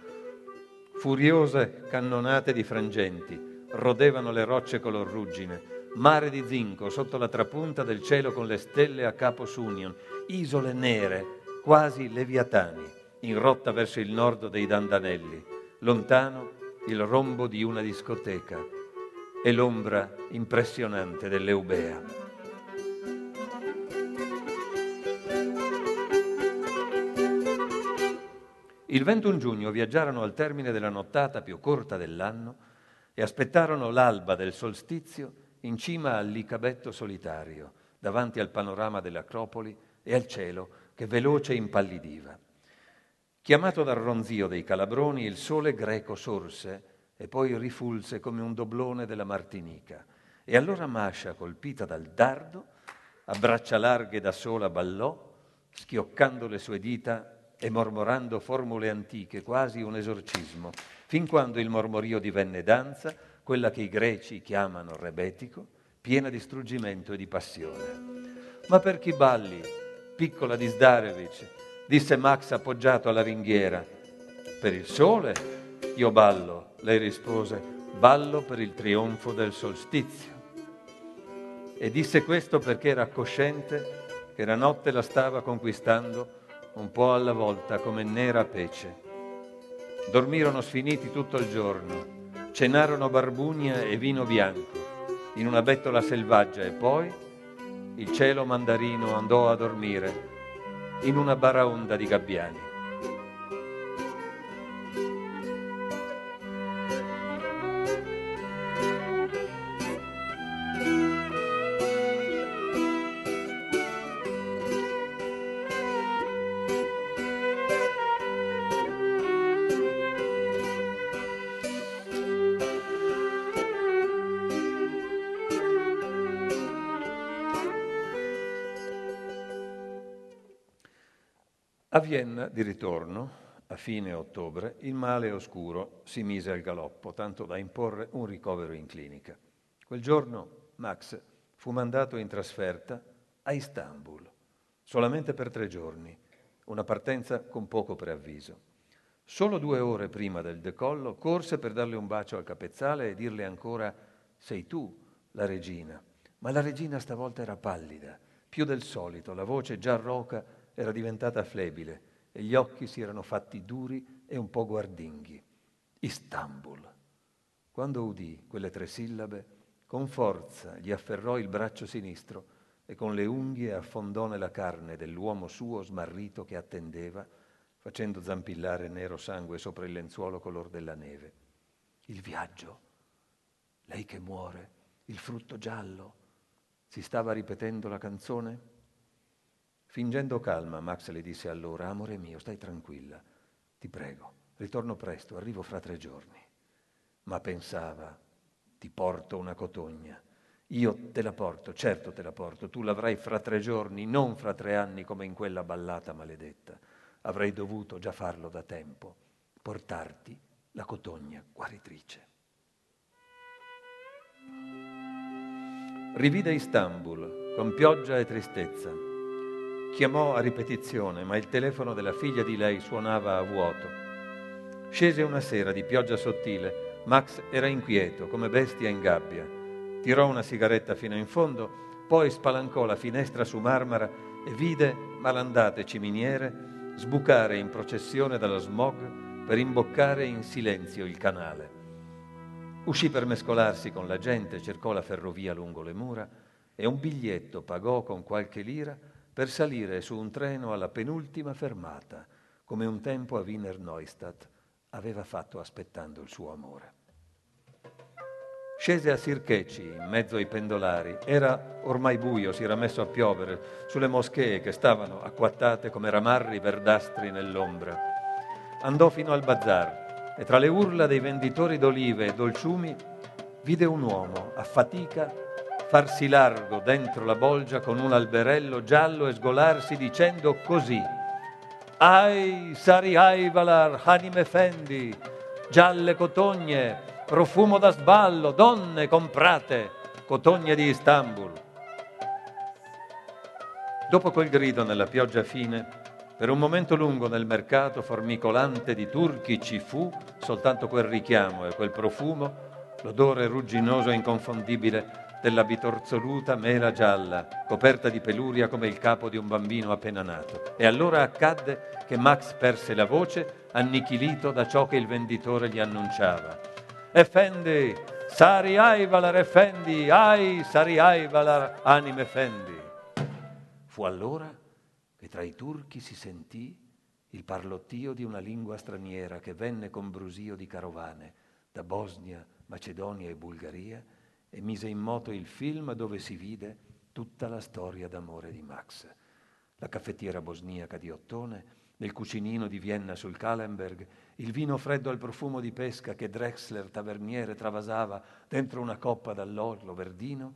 Furiose cannonate di frangenti rodevano le rocce color ruggine, mare di zinco sotto la trapunta del cielo con le stelle a capo Sunion, isole nere, quasi leviatani, in rotta verso il nord dei Dandanelli lontano il rombo di una discoteca e l'ombra impressionante dell'Eubea. Il 21 giugno viaggiarono al termine della nottata più corta dell'anno e aspettarono l'alba del solstizio in cima al licabetto solitario, davanti al panorama dell'Acropoli e al cielo che veloce impallidiva. Chiamato dal ronzio dei calabroni, il sole greco sorse e poi rifulse come un doblone della Martinica. E allora Mascia, colpita dal dardo, a braccia larghe da sola ballò, schioccando le sue dita e mormorando formule antiche, quasi un esorcismo, fin quando il mormorio divenne danza, quella che i greci chiamano rebetico, piena di struggimento e di passione. Ma per chi balli, piccola di Zdarevic, disse Max appoggiato alla ringhiera. Per il sole io ballo, lei rispose, ballo per il trionfo del solstizio. E disse questo perché era cosciente che la notte la stava conquistando un po' alla volta come nera pece. Dormirono sfiniti tutto il giorno, cenarono barbugna e vino bianco in una bettola selvaggia e poi il cielo mandarino andò a dormire in una baraonda di gabbiani. Vienna, di ritorno, a fine ottobre, il male oscuro si mise al galoppo, tanto da imporre un ricovero in clinica. Quel giorno Max fu mandato in trasferta a Istanbul, solamente per tre giorni, una partenza con poco preavviso. Solo due ore prima del decollo corse per darle un bacio al capezzale e dirle ancora sei tu la regina. Ma la regina stavolta era pallida, più del solito, la voce già roca era diventata flebile e gli occhi si erano fatti duri e un po' guardinghi. Istanbul. Quando udì quelle tre sillabe, con forza gli afferrò il braccio sinistro e con le unghie affondò nella carne dell'uomo suo smarrito che attendeva, facendo zampillare nero sangue sopra il lenzuolo color della neve. Il viaggio, lei che muore, il frutto giallo. Si stava ripetendo la canzone? Fingendo calma, Max le disse allora, amore mio, stai tranquilla, ti prego, ritorno presto, arrivo fra tre giorni. Ma pensava, ti porto una cotogna. Io te la porto, certo te la porto, tu l'avrai fra tre giorni, non fra tre anni come in quella ballata maledetta. Avrei dovuto già farlo da tempo, portarti la cotogna guaritrice. Rivide Istanbul con pioggia e tristezza Chiamò a ripetizione, ma il telefono della figlia di lei suonava a vuoto. Scese una sera di pioggia sottile. Max era inquieto, come bestia in gabbia. Tirò una sigaretta fino in fondo, poi spalancò la finestra su Marmara e vide malandate ciminiere sbucare in processione dallo smog per imboccare in silenzio il canale. Uscì per mescolarsi con la gente, cercò la ferrovia lungo le mura e un biglietto pagò con qualche lira per salire su un treno alla penultima fermata, come un tempo a Wiener Neustadt aveva fatto aspettando il suo amore. Scese a Sircheci, in mezzo ai pendolari. Era ormai buio, si era messo a piovere sulle moschee che stavano acquattate come ramarri verdastri nell'ombra. Andò fino al bazar e tra le urla dei venditori d'olive e dolciumi vide un uomo a fatica farsi largo dentro la bolgia con un alberello giallo e sgolarsi dicendo così Ai, sari aivalar, anime fendi, gialle cotogne, profumo da sballo, donne comprate, cotogne di Istanbul. Dopo quel grido nella pioggia fine, per un momento lungo nel mercato formicolante di turchi ci fu soltanto quel richiamo e quel profumo, l'odore rugginoso e inconfondibile della bitorzoluta mela gialla, coperta di peluria come il capo di un bambino appena nato. E allora accadde che Max perse la voce, annichilito da ciò che il venditore gli annunciava. Effendi, Sari Aivalar Effendi, ai Sari Aivalar anime Effendi. Fu allora che tra i turchi si sentì il parlottio di una lingua straniera che venne con brusio di carovane da Bosnia, Macedonia e Bulgaria e mise in moto il film dove si vide tutta la storia d'amore di Max. La caffettiera bosniaca di Ottone, nel cucinino di Vienna sul Kallenberg, il vino freddo al profumo di pesca che Drexler, taverniere, travasava dentro una coppa dall'orlo verdino,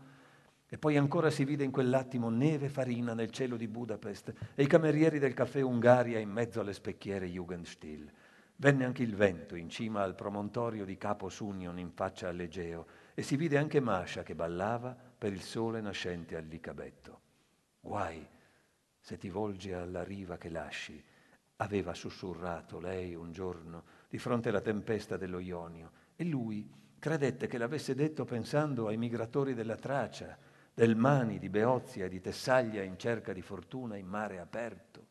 e poi ancora si vide in quell'attimo neve farina nel cielo di Budapest e i camerieri del caffè Ungaria in mezzo alle specchiere Jugendstil. Venne anche il vento in cima al promontorio di Capo Sunion in faccia all'Egeo e si vide anche Masha che ballava per il sole nascente al Licabetto. Guai se ti volgi alla riva che lasci, aveva sussurrato lei un giorno di fronte alla tempesta dello Ionio e lui credette che l'avesse detto pensando ai migratori della Tracia, del Mani, di Beozia e di Tessaglia in cerca di fortuna in mare aperto.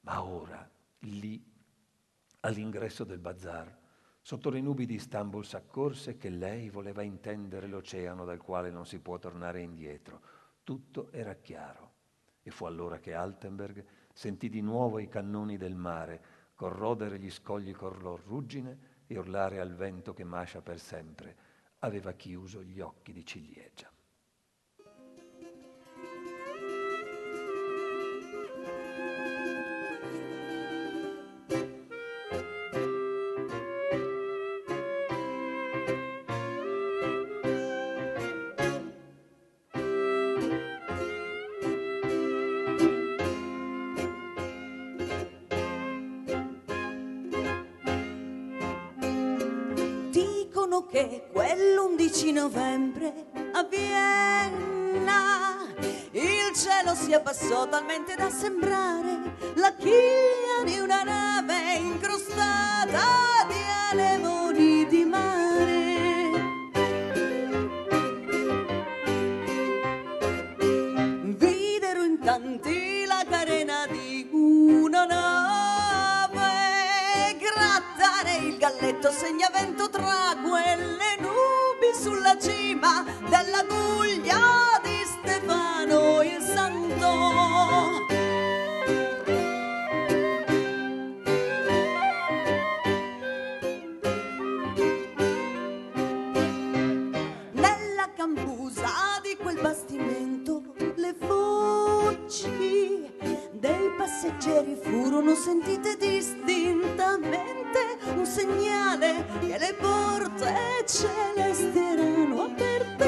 Ma ora, lì, all'ingresso del bazar, sotto le nubi di Istanbul s'accorse che lei voleva intendere l'oceano dal quale non si può tornare indietro. Tutto era chiaro. E fu allora che Altenberg sentì di nuovo i cannoni del mare corrodere gli scogli con lor ruggine e urlare al vento che Masha per sempre aveva chiuso gli occhi di ciliegia. Quell'11 novembre a Vienna il cielo si abbassò talmente da sembrare la chiglia di una nave incrostata di anemoni di mare. Videro in tanti la carena di una nave grattare il galletto segnavento tra quelle nubi sulla cima della guglia segnale che le porte celesti erano aperte.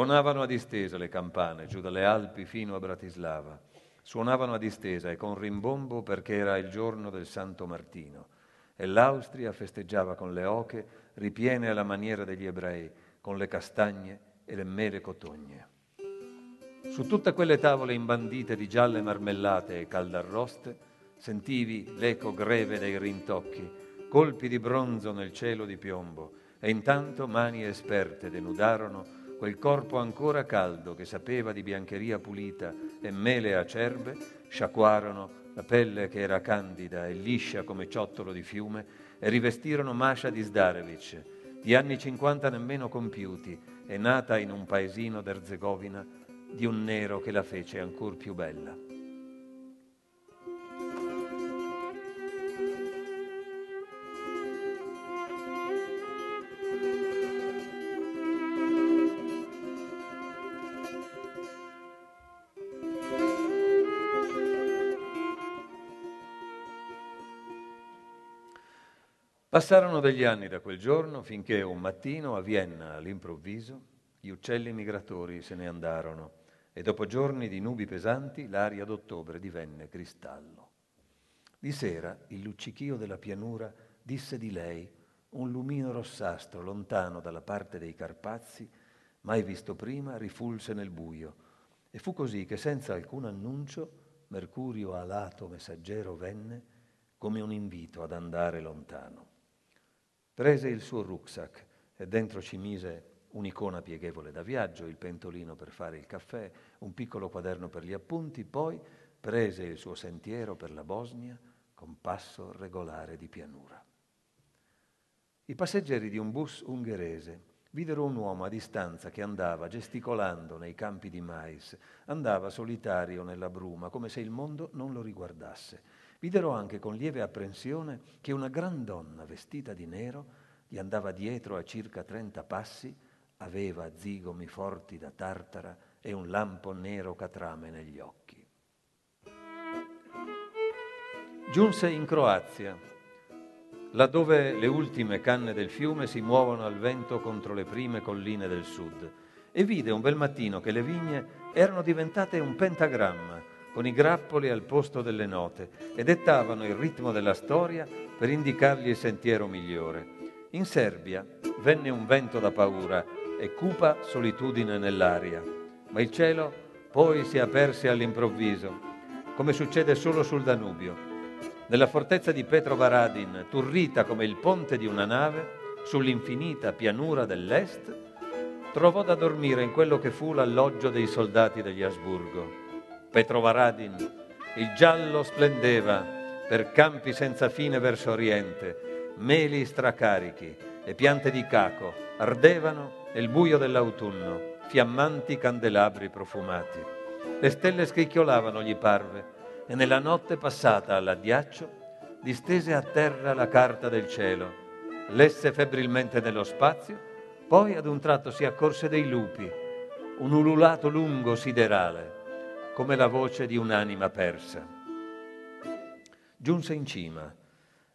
Suonavano a distesa le campane giù dalle Alpi fino a Bratislava. Suonavano a distesa e con rimbombo perché era il giorno del Santo Martino e l'Austria festeggiava con le oche ripiene alla maniera degli ebrei, con le castagne e le mele cotogne. Su tutte quelle tavole imbandite di gialle marmellate e caldarroste sentivi l'eco greve dei rintocchi, colpi di bronzo nel cielo di piombo, e intanto mani esperte denudarono quel corpo ancora caldo che sapeva di biancheria pulita e mele acerbe, sciacquarono la pelle che era candida e liscia come ciottolo di fiume e rivestirono Masha di Zdarevic, di anni 50 nemmeno compiuti e nata in un paesino d'Erzegovina di un nero che la fece ancor più bella. Passarono degli anni da quel giorno finché un mattino a Vienna, all'improvviso, gli uccelli migratori se ne andarono e dopo giorni di nubi pesanti l'aria d'ottobre divenne cristallo. Di sera il luccichio della pianura disse di lei un lumino rossastro lontano dalla parte dei Carpazi, mai visto prima, rifulse nel buio. E fu così che senza alcun annuncio Mercurio alato messaggero venne come un invito ad andare lontano. Prese il suo rucksack e dentro ci mise un'icona pieghevole da viaggio, il pentolino per fare il caffè, un piccolo quaderno per gli appunti, poi prese il suo sentiero per la Bosnia con passo regolare di pianura. I passeggeri di un bus ungherese videro un uomo a distanza che andava gesticolando nei campi di mais, andava solitario nella bruma, come se il mondo non lo riguardasse. Videro anche con lieve apprensione che una gran donna vestita di nero gli andava dietro a circa trenta passi, aveva zigomi forti da tartara e un lampo nero catrame negli occhi. Giunse in Croazia, laddove le ultime canne del fiume si muovono al vento contro le prime colline del sud, e vide un bel mattino che le vigne erano diventate un pentagramma con i grappoli al posto delle note e dettavano il ritmo della storia per indicargli il sentiero migliore. In Serbia venne un vento da paura e cupa solitudine nell'aria, ma il cielo poi si aperse all'improvviso, come succede solo sul Danubio. Nella fortezza di Petrovaradin, turrita come il ponte di una nave, sull'infinita pianura dell'est, trovò da dormire in quello che fu l'alloggio dei soldati degli Asburgo. Petrovaradin, il giallo splendeva per campi senza fine verso oriente, meli stracarichi e piante di caco ardevano nel buio dell'autunno, fiammanti candelabri profumati. Le stelle scricchiolavano, gli parve, e nella notte passata all'addiaccio distese a terra la carta del cielo, lesse febbrilmente nello spazio, poi ad un tratto si accorse dei lupi, un ululato lungo siderale come la voce di un'anima persa. Giunse in cima,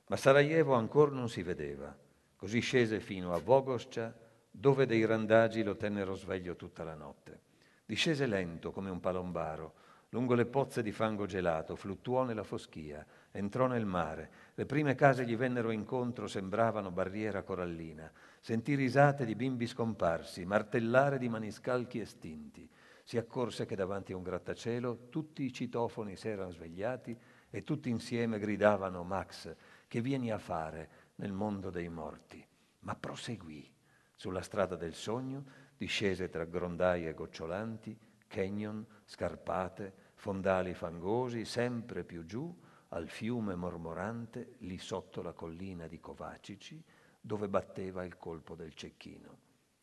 ma Sarajevo ancora non si vedeva. Così scese fino a Vogoscia, dove dei randagi lo tennero sveglio tutta la notte. Discese lento come un palombaro, lungo le pozze di fango gelato, fluttuò nella foschia, entrò nel mare. Le prime case gli vennero incontro, sembravano barriera corallina. Sentì risate di bimbi scomparsi, martellare di maniscalchi estinti si accorse che davanti a un grattacielo tutti i citofoni si erano svegliati e tutti insieme gridavano Max, che vieni a fare nel mondo dei morti? Ma proseguì sulla strada del sogno, discese tra grondaie gocciolanti, canyon, scarpate, fondali fangosi, sempre più giù, al fiume mormorante, lì sotto la collina di Covacici, dove batteva il colpo del cecchino.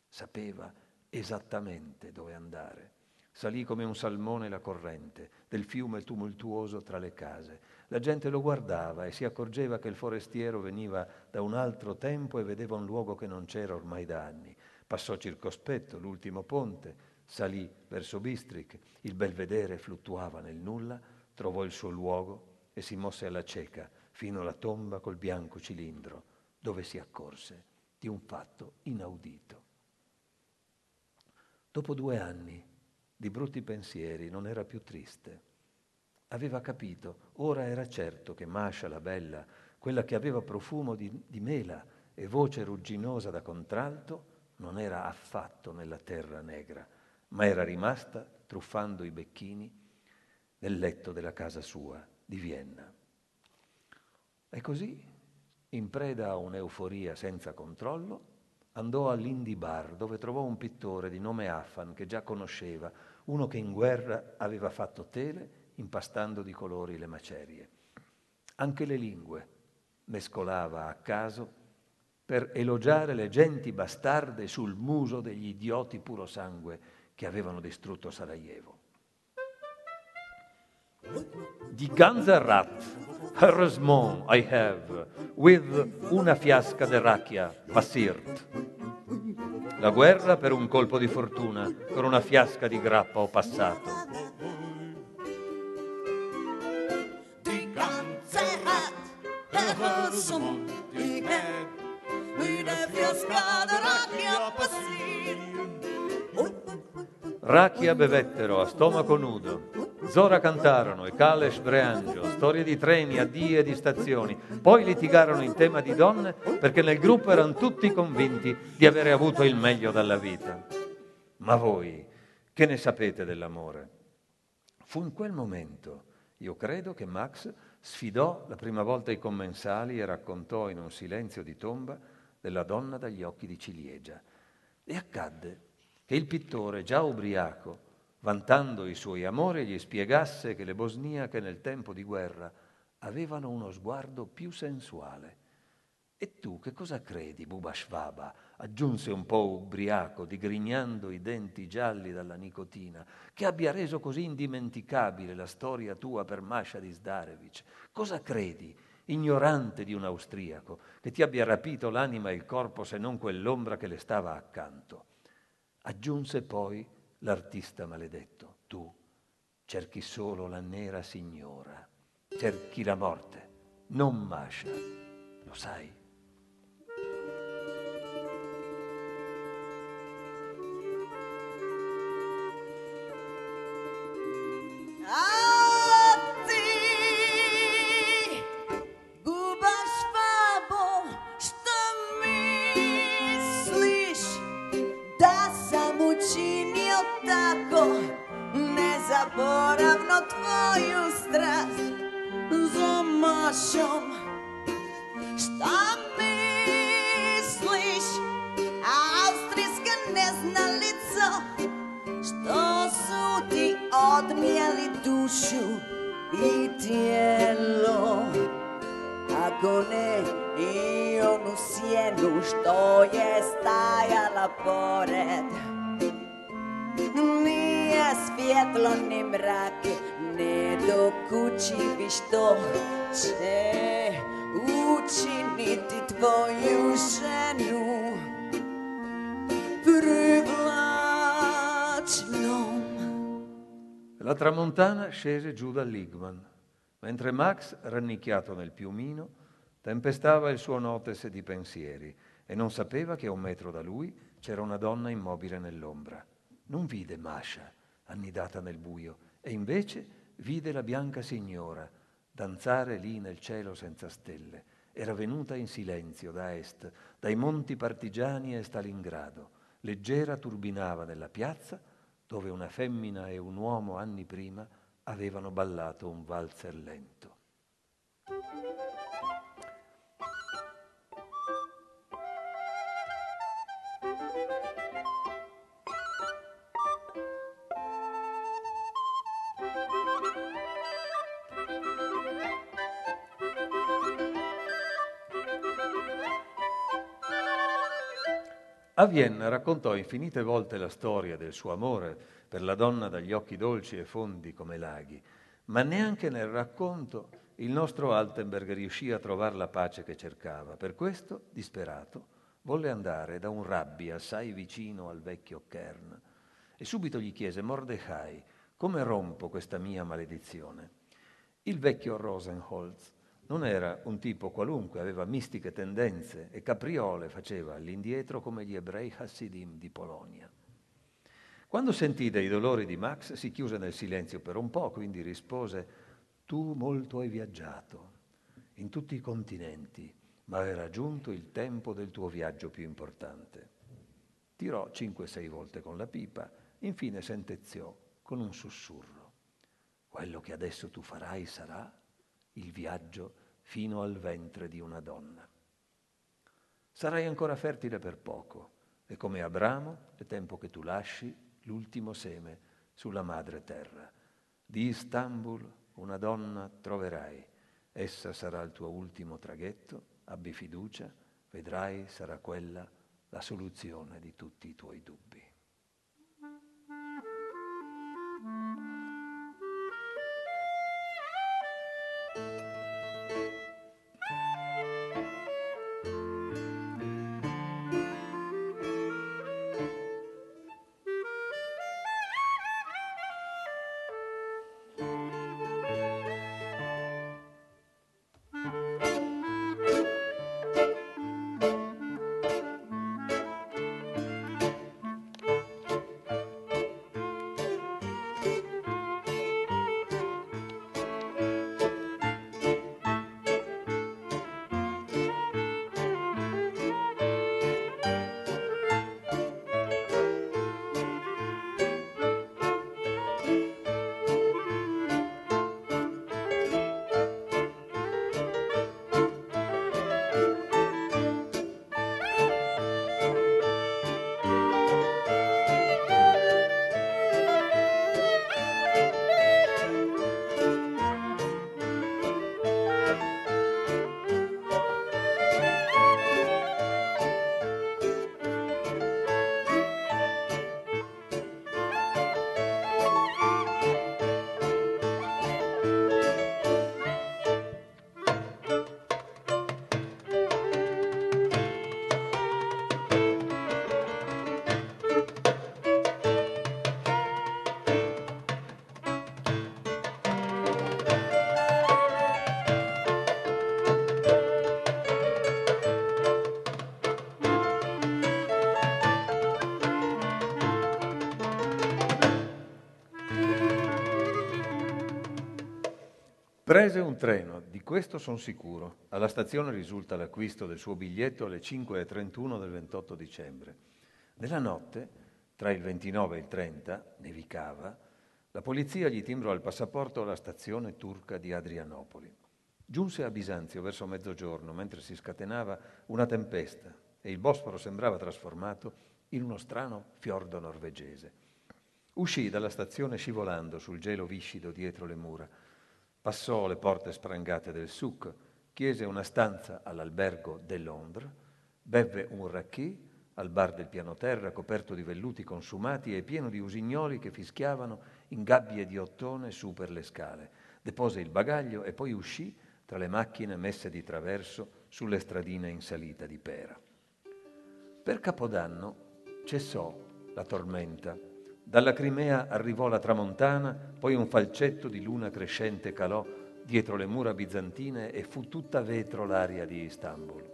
Sapeva esattamente dove andare Salì come un salmone la corrente del fiume tumultuoso tra le case. La gente lo guardava e si accorgeva che il forestiero veniva da un altro tempo e vedeva un luogo che non c'era ormai da anni. Passò circospetto l'ultimo ponte, salì verso Bistrik, il belvedere fluttuava nel nulla, trovò il suo luogo e si mosse alla cieca fino alla tomba col bianco cilindro, dove si accorse di un fatto inaudito. Dopo due anni di brutti pensieri non era più triste. Aveva capito, ora era certo che Masha la bella, quella che aveva profumo di, di mela e voce rugginosa da contralto, non era affatto nella terra negra, ma era rimasta truffando i becchini nel letto della casa sua di Vienna. E così, in preda a un'euforia senza controllo, andò all'Indy Bar dove trovò un pittore di nome Affan che già conosceva, uno che in guerra aveva fatto tele impastando di colori le macerie. Anche le lingue mescolava a caso per elogiare le genti bastarde sul muso degli idioti puro sangue che avevano distrutto Sarajevo. Di Ganzarat, heureusement I have, with una fiasca de racchia, passirt. La guerra per un colpo di fortuna, per una fiasca di grappa ho passato. Racchia bevettero a stomaco nudo. Zora cantarono e Kalesh Breangio, storie di treni, addii e di stazioni. Poi litigarono in tema di donne perché nel gruppo erano tutti convinti di avere avuto il meglio dalla vita. Ma voi, che ne sapete dell'amore? Fu in quel momento, io credo, che Max sfidò la prima volta i commensali e raccontò in un silenzio di tomba della donna dagli occhi di ciliegia. E accadde che il pittore, già ubriaco, vantando i suoi amori, gli spiegasse che le bosniache nel tempo di guerra avevano uno sguardo più sensuale. E tu che cosa credi, Buba Shvaba? aggiunse un po' ubriaco, digrignando i denti gialli dalla nicotina, che abbia reso così indimenticabile la storia tua per Masha di Zdarevic. Cosa credi, ignorante di un austriaco, che ti abbia rapito l'anima e il corpo se non quell'ombra che le stava accanto? Aggiunse poi l'artista maledetto, tu cerchi solo la nera signora, cerchi la morte, non Masha, lo sai? Ni mrak Ne dokući što će učiniti tvoju ženu privlačnom. La tramontana scese giù dall'Igman, mentre Max, rannicchiato nel piumino, tempestava il suo notes di pensieri e non sapeva che a un metro da lui c'era una donna immobile nell'ombra. Non vide Masha, annidata nel buio, e invece vide la bianca signora danzare lì nel cielo senza stelle. Era venuta in silenzio da est, dai monti partigiani e Stalingrado. Leggera turbinava nella piazza dove una femmina e un uomo anni prima avevano ballato un valzer lento. A Vienna raccontò infinite volte la storia del suo amore per la donna dagli occhi dolci e fondi come laghi, ma neanche nel racconto il nostro Altenberg riuscì a trovare la pace che cercava. Per questo, disperato, volle andare da un rabbi assai vicino al vecchio Kern e subito gli chiese, Mordecai, come rompo questa mia maledizione? Il vecchio Rosenholz non era un tipo qualunque, aveva mistiche tendenze e capriole faceva all'indietro come gli ebrei Hasidim di Polonia. Quando sentì dei dolori di Max si chiuse nel silenzio per un po', quindi rispose, tu molto hai viaggiato in tutti i continenti, ma era giunto il tempo del tuo viaggio più importante. Tirò cinque sei volte con la pipa, infine sentenziò con un sussurro. Quello che adesso tu farai sarà il viaggio fino al ventre di una donna. Sarai ancora fertile per poco e come Abramo è tempo che tu lasci l'ultimo seme sulla madre terra. Di Istanbul una donna troverai, essa sarà il tuo ultimo traghetto, abbi fiducia, vedrai sarà quella la soluzione di tutti i tuoi dubbi. Prese un treno, di questo sono sicuro. Alla stazione risulta l'acquisto del suo biglietto alle 5.31 del 28 dicembre. Nella notte, tra il 29 e il 30, nevicava, la polizia gli timbrò il passaporto alla stazione turca di Adrianopoli. Giunse a Bisanzio verso mezzogiorno, mentre si scatenava una tempesta e il Bosforo sembrava trasformato in uno strano fiordo norvegese. Uscì dalla stazione scivolando sul gelo viscido dietro le mura Passò le porte sprangate del souk, chiese una stanza all'albergo de Londres, bevve un racchì al bar del piano terra coperto di velluti consumati e pieno di usignoli che fischiavano in gabbie di ottone su per le scale. Depose il bagaglio e poi uscì tra le macchine messe di traverso sulle stradine in salita di Pera. Per Capodanno cessò la tormenta dalla Crimea arrivò la tramontana, poi un falcetto di luna crescente calò dietro le mura bizantine e fu tutta vetro l'aria di Istanbul.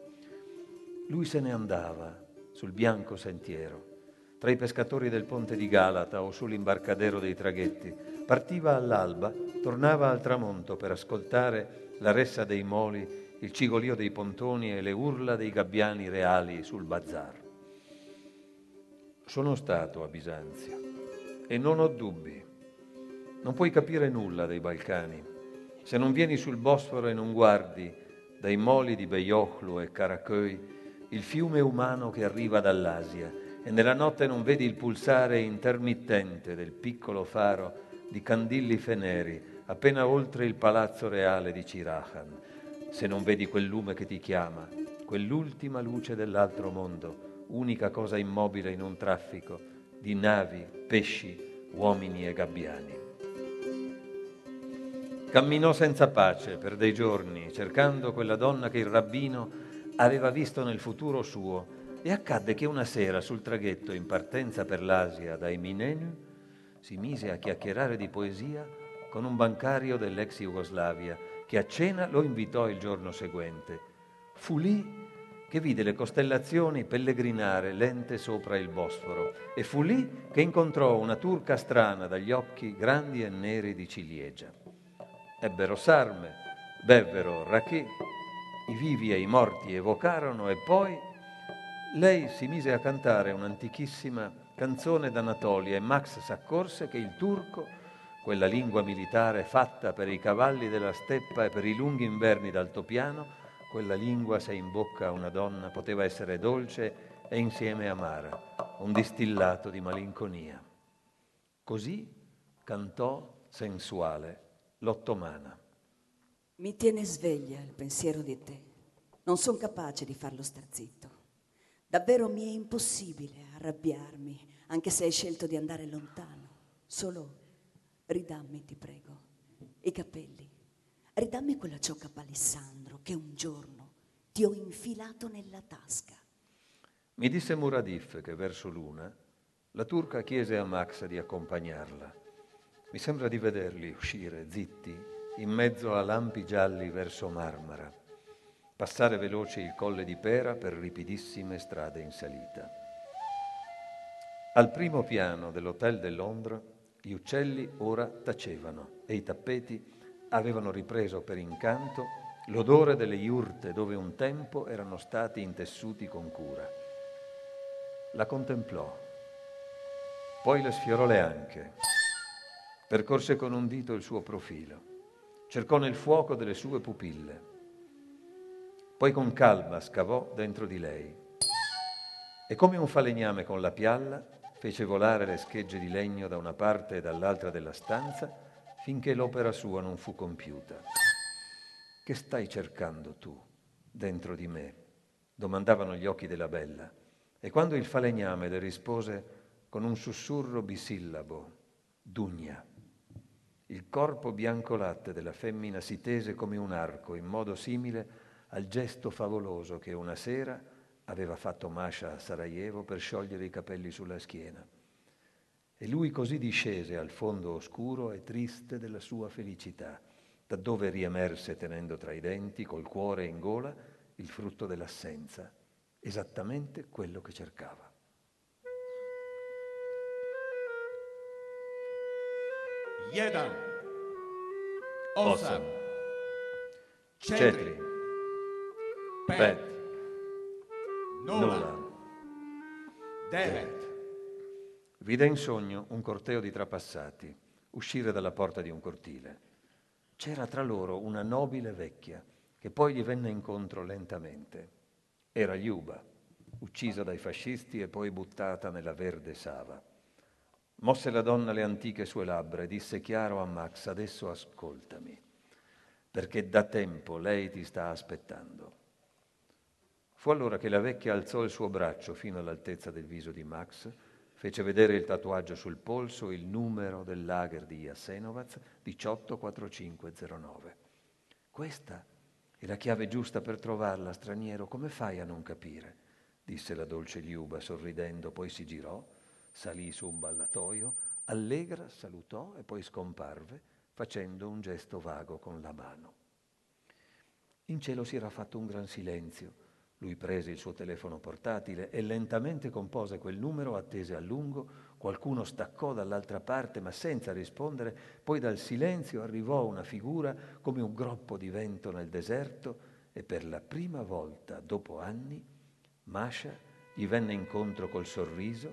Lui se ne andava sul bianco sentiero, tra i pescatori del ponte di Galata o sull'imbarcadero dei traghetti. Partiva all'alba, tornava al tramonto per ascoltare la ressa dei moli, il cigolio dei pontoni e le urla dei gabbiani reali sul bazar. Sono stato a Bisanzio e non ho dubbi. Non puoi capire nulla dei Balcani se non vieni sul Bosforo e non guardi dai moli di Beyoğlu e Karaköy il fiume umano che arriva dall'Asia e nella notte non vedi il pulsare intermittente del piccolo faro di candilli feneri appena oltre il palazzo reale di Cirahan, se non vedi quel lume che ti chiama, quell'ultima luce dell'altro mondo, unica cosa immobile in un traffico di navi, pesci, uomini e gabbiani. Camminò senza pace per dei giorni, cercando quella donna che il rabbino aveva visto nel futuro suo, E accadde che una sera sul traghetto in partenza per l'Asia da Emineniu si mise a chiacchierare di poesia con un bancario dell'ex Jugoslavia che a cena lo invitò il giorno seguente. Fu lì che vide le costellazioni pellegrinare lente sopra il Bosforo e fu lì che incontrò una turca strana dagli occhi grandi e neri di ciliegia. Ebbero sarme, bevvero rachè, i vivi e i morti evocarono e poi lei si mise a cantare un'antichissima canzone d'Anatolia e Max s'accorse che il turco, quella lingua militare fatta per i cavalli della steppa e per i lunghi inverni d'altopiano, quella lingua, se in bocca a una donna, poteva essere dolce e insieme amara, un distillato di malinconia. Così cantò sensuale l'ottomana. Mi tiene sveglia il pensiero di te. Non sono capace di farlo star zitto. Davvero mi è impossibile arrabbiarmi, anche se hai scelto di andare lontano. Solo ridammi, ti prego, i capelli. Ridammi quella ciocca palissandro che un giorno ti ho infilato nella tasca. Mi disse Muradif che verso l'una la turca chiese a Max di accompagnarla. Mi sembra di vederli uscire zitti in mezzo a lampi gialli verso Marmara, passare veloci il colle di Pera per ripidissime strade in salita. Al primo piano dell'hotel de Londra gli uccelli ora tacevano e i tappeti avevano ripreso per incanto l'odore delle iurte dove un tempo erano stati intessuti con cura. La contemplò, poi le sfiorò le anche, percorse con un dito il suo profilo, cercò nel fuoco delle sue pupille, poi con calma scavò dentro di lei e come un falegname con la pialla fece volare le schegge di legno da una parte e dall'altra della stanza finché l'opera sua non fu compiuta. Che stai cercando tu dentro di me? domandavano gli occhi della bella. E quando il falegname le rispose con un sussurro bisillabo, Dugna, il corpo bianco latte della femmina si tese come un arco in modo simile al gesto favoloso che una sera aveva fatto Masha a Sarajevo per sciogliere i capelli sulla schiena. E lui così discese al fondo oscuro e triste della sua felicità, da dove riemerse tenendo tra i denti, col cuore in gola, il frutto dell'assenza, esattamente quello che cercava. Jedan, osam, četiri, pet, nula, devet, Vide in sogno un corteo di trapassati uscire dalla porta di un cortile. C'era tra loro una nobile vecchia che poi gli venne incontro lentamente. Era Liuba, uccisa dai fascisti e poi buttata nella verde sava. Mosse la donna le antiche sue labbra e disse chiaro a Max, adesso ascoltami, perché da tempo lei ti sta aspettando. Fu allora che la vecchia alzò il suo braccio fino all'altezza del viso di Max fece vedere il tatuaggio sul polso, il numero del lager di Jasenovac 184509. Questa è la chiave giusta per trovarla, straniero, come fai a non capire? disse la dolce Liuba sorridendo, poi si girò, salì su un ballatoio, allegra salutò e poi scomparve facendo un gesto vago con la mano. In cielo si era fatto un gran silenzio lui prese il suo telefono portatile e lentamente compose quel numero, attese a lungo, qualcuno staccò dall'altra parte ma senza rispondere, poi dal silenzio arrivò una figura come un groppo di vento nel deserto e per la prima volta dopo anni Masha gli venne incontro col sorriso,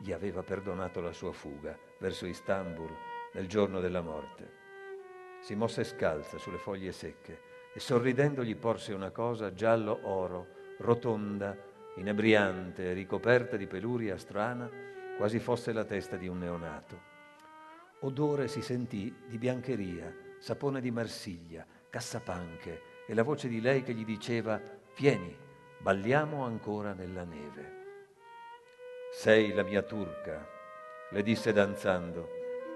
gli aveva perdonato la sua fuga verso Istanbul nel giorno della morte. Si mosse scalza sulle foglie secche e sorridendo gli porse una cosa giallo oro, rotonda, inebriante, ricoperta di peluria strana, quasi fosse la testa di un neonato. Odore si sentì di biancheria, sapone di Marsiglia, cassapanche e la voce di lei che gli diceva Vieni, balliamo ancora nella neve. Sei la mia turca, le disse danzando,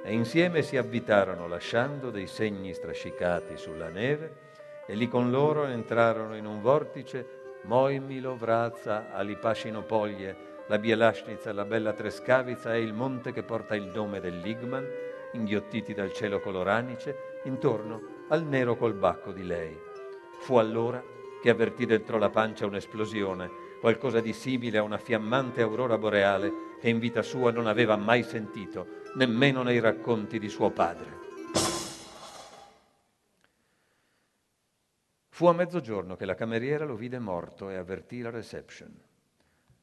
e insieme si avvitarono lasciando dei segni strascicati sulla neve e lì con loro entrarono in un vortice Moimilo, Vrazza, Alipascinopoglie, la Bielaschnitza, la bella Trescavica e il monte che porta il nome dell'Igman, inghiottiti dal cielo coloranice, intorno al nero colbacco di lei. Fu allora che avvertì dentro la pancia un'esplosione, qualcosa di simile a una fiammante aurora boreale che in vita sua non aveva mai sentito, nemmeno nei racconti di suo padre. Fu a mezzogiorno che la cameriera lo vide morto e avvertì la reception.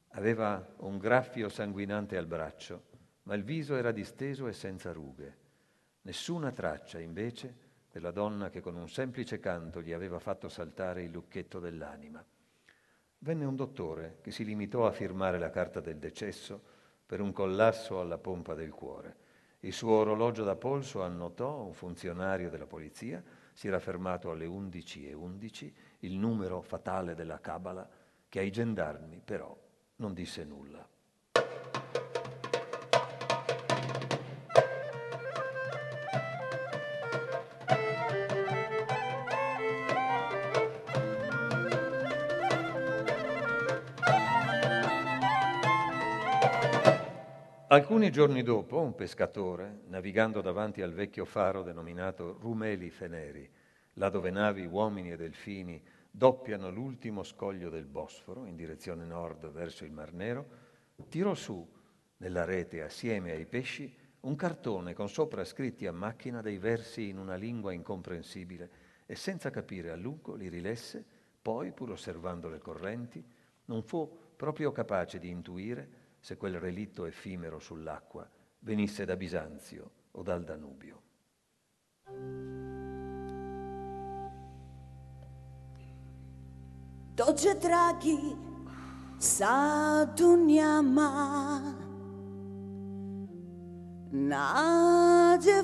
Aveva un graffio sanguinante al braccio, ma il viso era disteso e senza rughe. Nessuna traccia, invece, della donna che con un semplice canto gli aveva fatto saltare il lucchetto dell'anima. Venne un dottore che si limitò a firmare la carta del decesso per un collasso alla pompa del cuore. Il suo orologio da polso annotò un funzionario della polizia, si era fermato alle 11 e 11, il numero fatale della cabala, che ai gendarmi però non disse nulla. Alcuni giorni dopo, un pescatore, navigando davanti al vecchio faro denominato Rumeli Feneri, là dove navi, uomini e delfini doppiano l'ultimo scoglio del Bosforo in direzione nord verso il Mar Nero, tirò su nella rete assieme ai pesci un cartone con sopra scritti a macchina dei versi in una lingua incomprensibile e senza capire a lungo li rilesse, poi, pur osservando le correnti, non fu proprio capace di intuire se quel relitto effimero sull'acqua venisse da Bisanzio o dal Danubio. Doge draghi sa dunyama Naje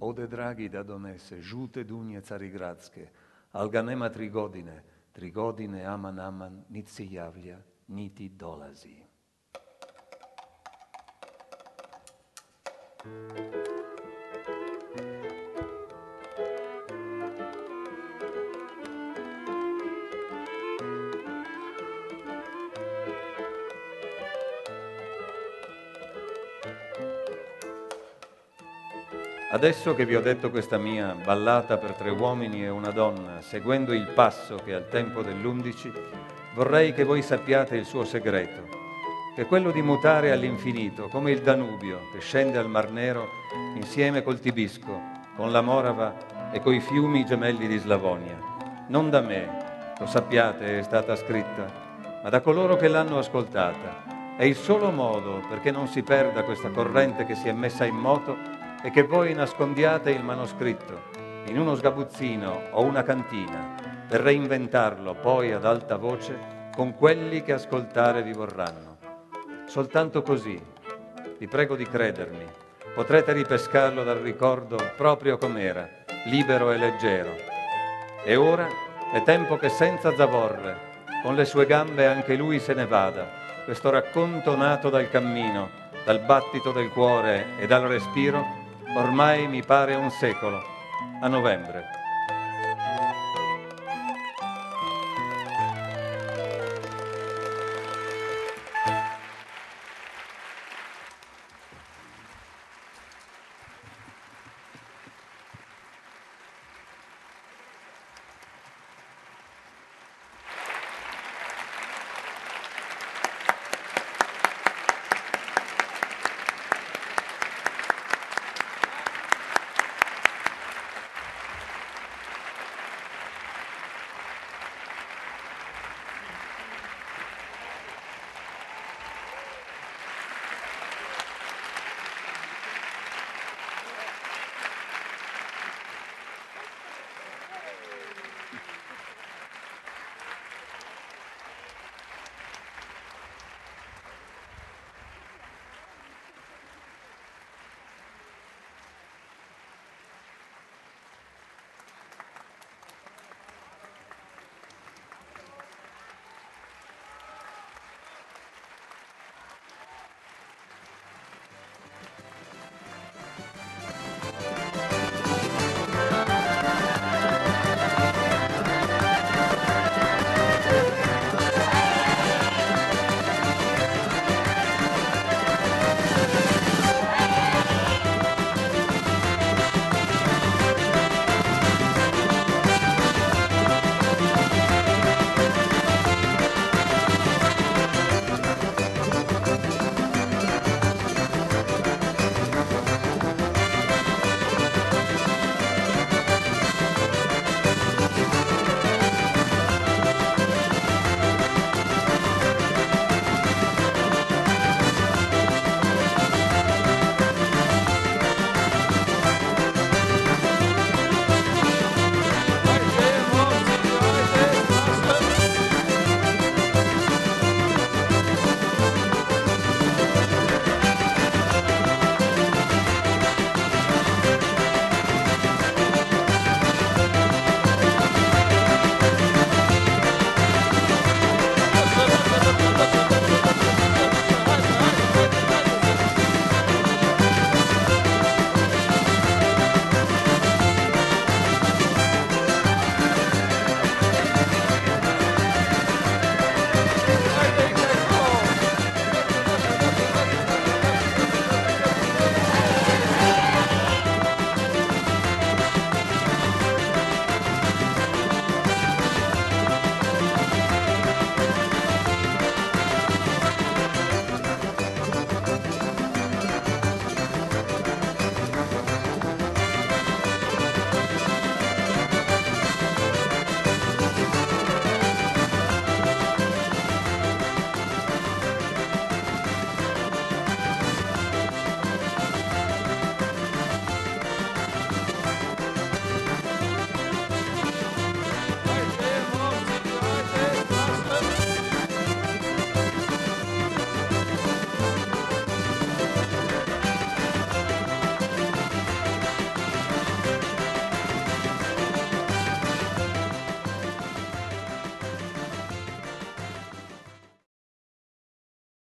Ode dragi da donese žute dunje carigradske, ali ga nema tri godine. Tri godine, aman, aman, niti se javlja, niti dolazi. Adesso che vi ho detto questa mia ballata per tre uomini e una donna, seguendo il passo che al tempo dell'undici, vorrei che voi sappiate il suo segreto, è quello di mutare all'infinito, come il Danubio che scende al Mar Nero insieme col Tibisco, con la Morava e coi fiumi gemelli di Slavonia. Non da me, lo sappiate, è stata scritta, ma da coloro che l'hanno ascoltata. È il solo modo perché non si perda questa corrente che si è messa in moto e che voi nascondiate il manoscritto in uno sgabuzzino o una cantina per reinventarlo poi ad alta voce con quelli che ascoltare vi vorranno. Soltanto così, vi prego di credermi, potrete ripescarlo dal ricordo proprio com'era, libero e leggero. E ora è tempo che senza zavorre, con le sue gambe anche lui se ne vada, questo racconto nato dal cammino, dal battito del cuore e dal respiro, ormai mi pare un secolo, a novembre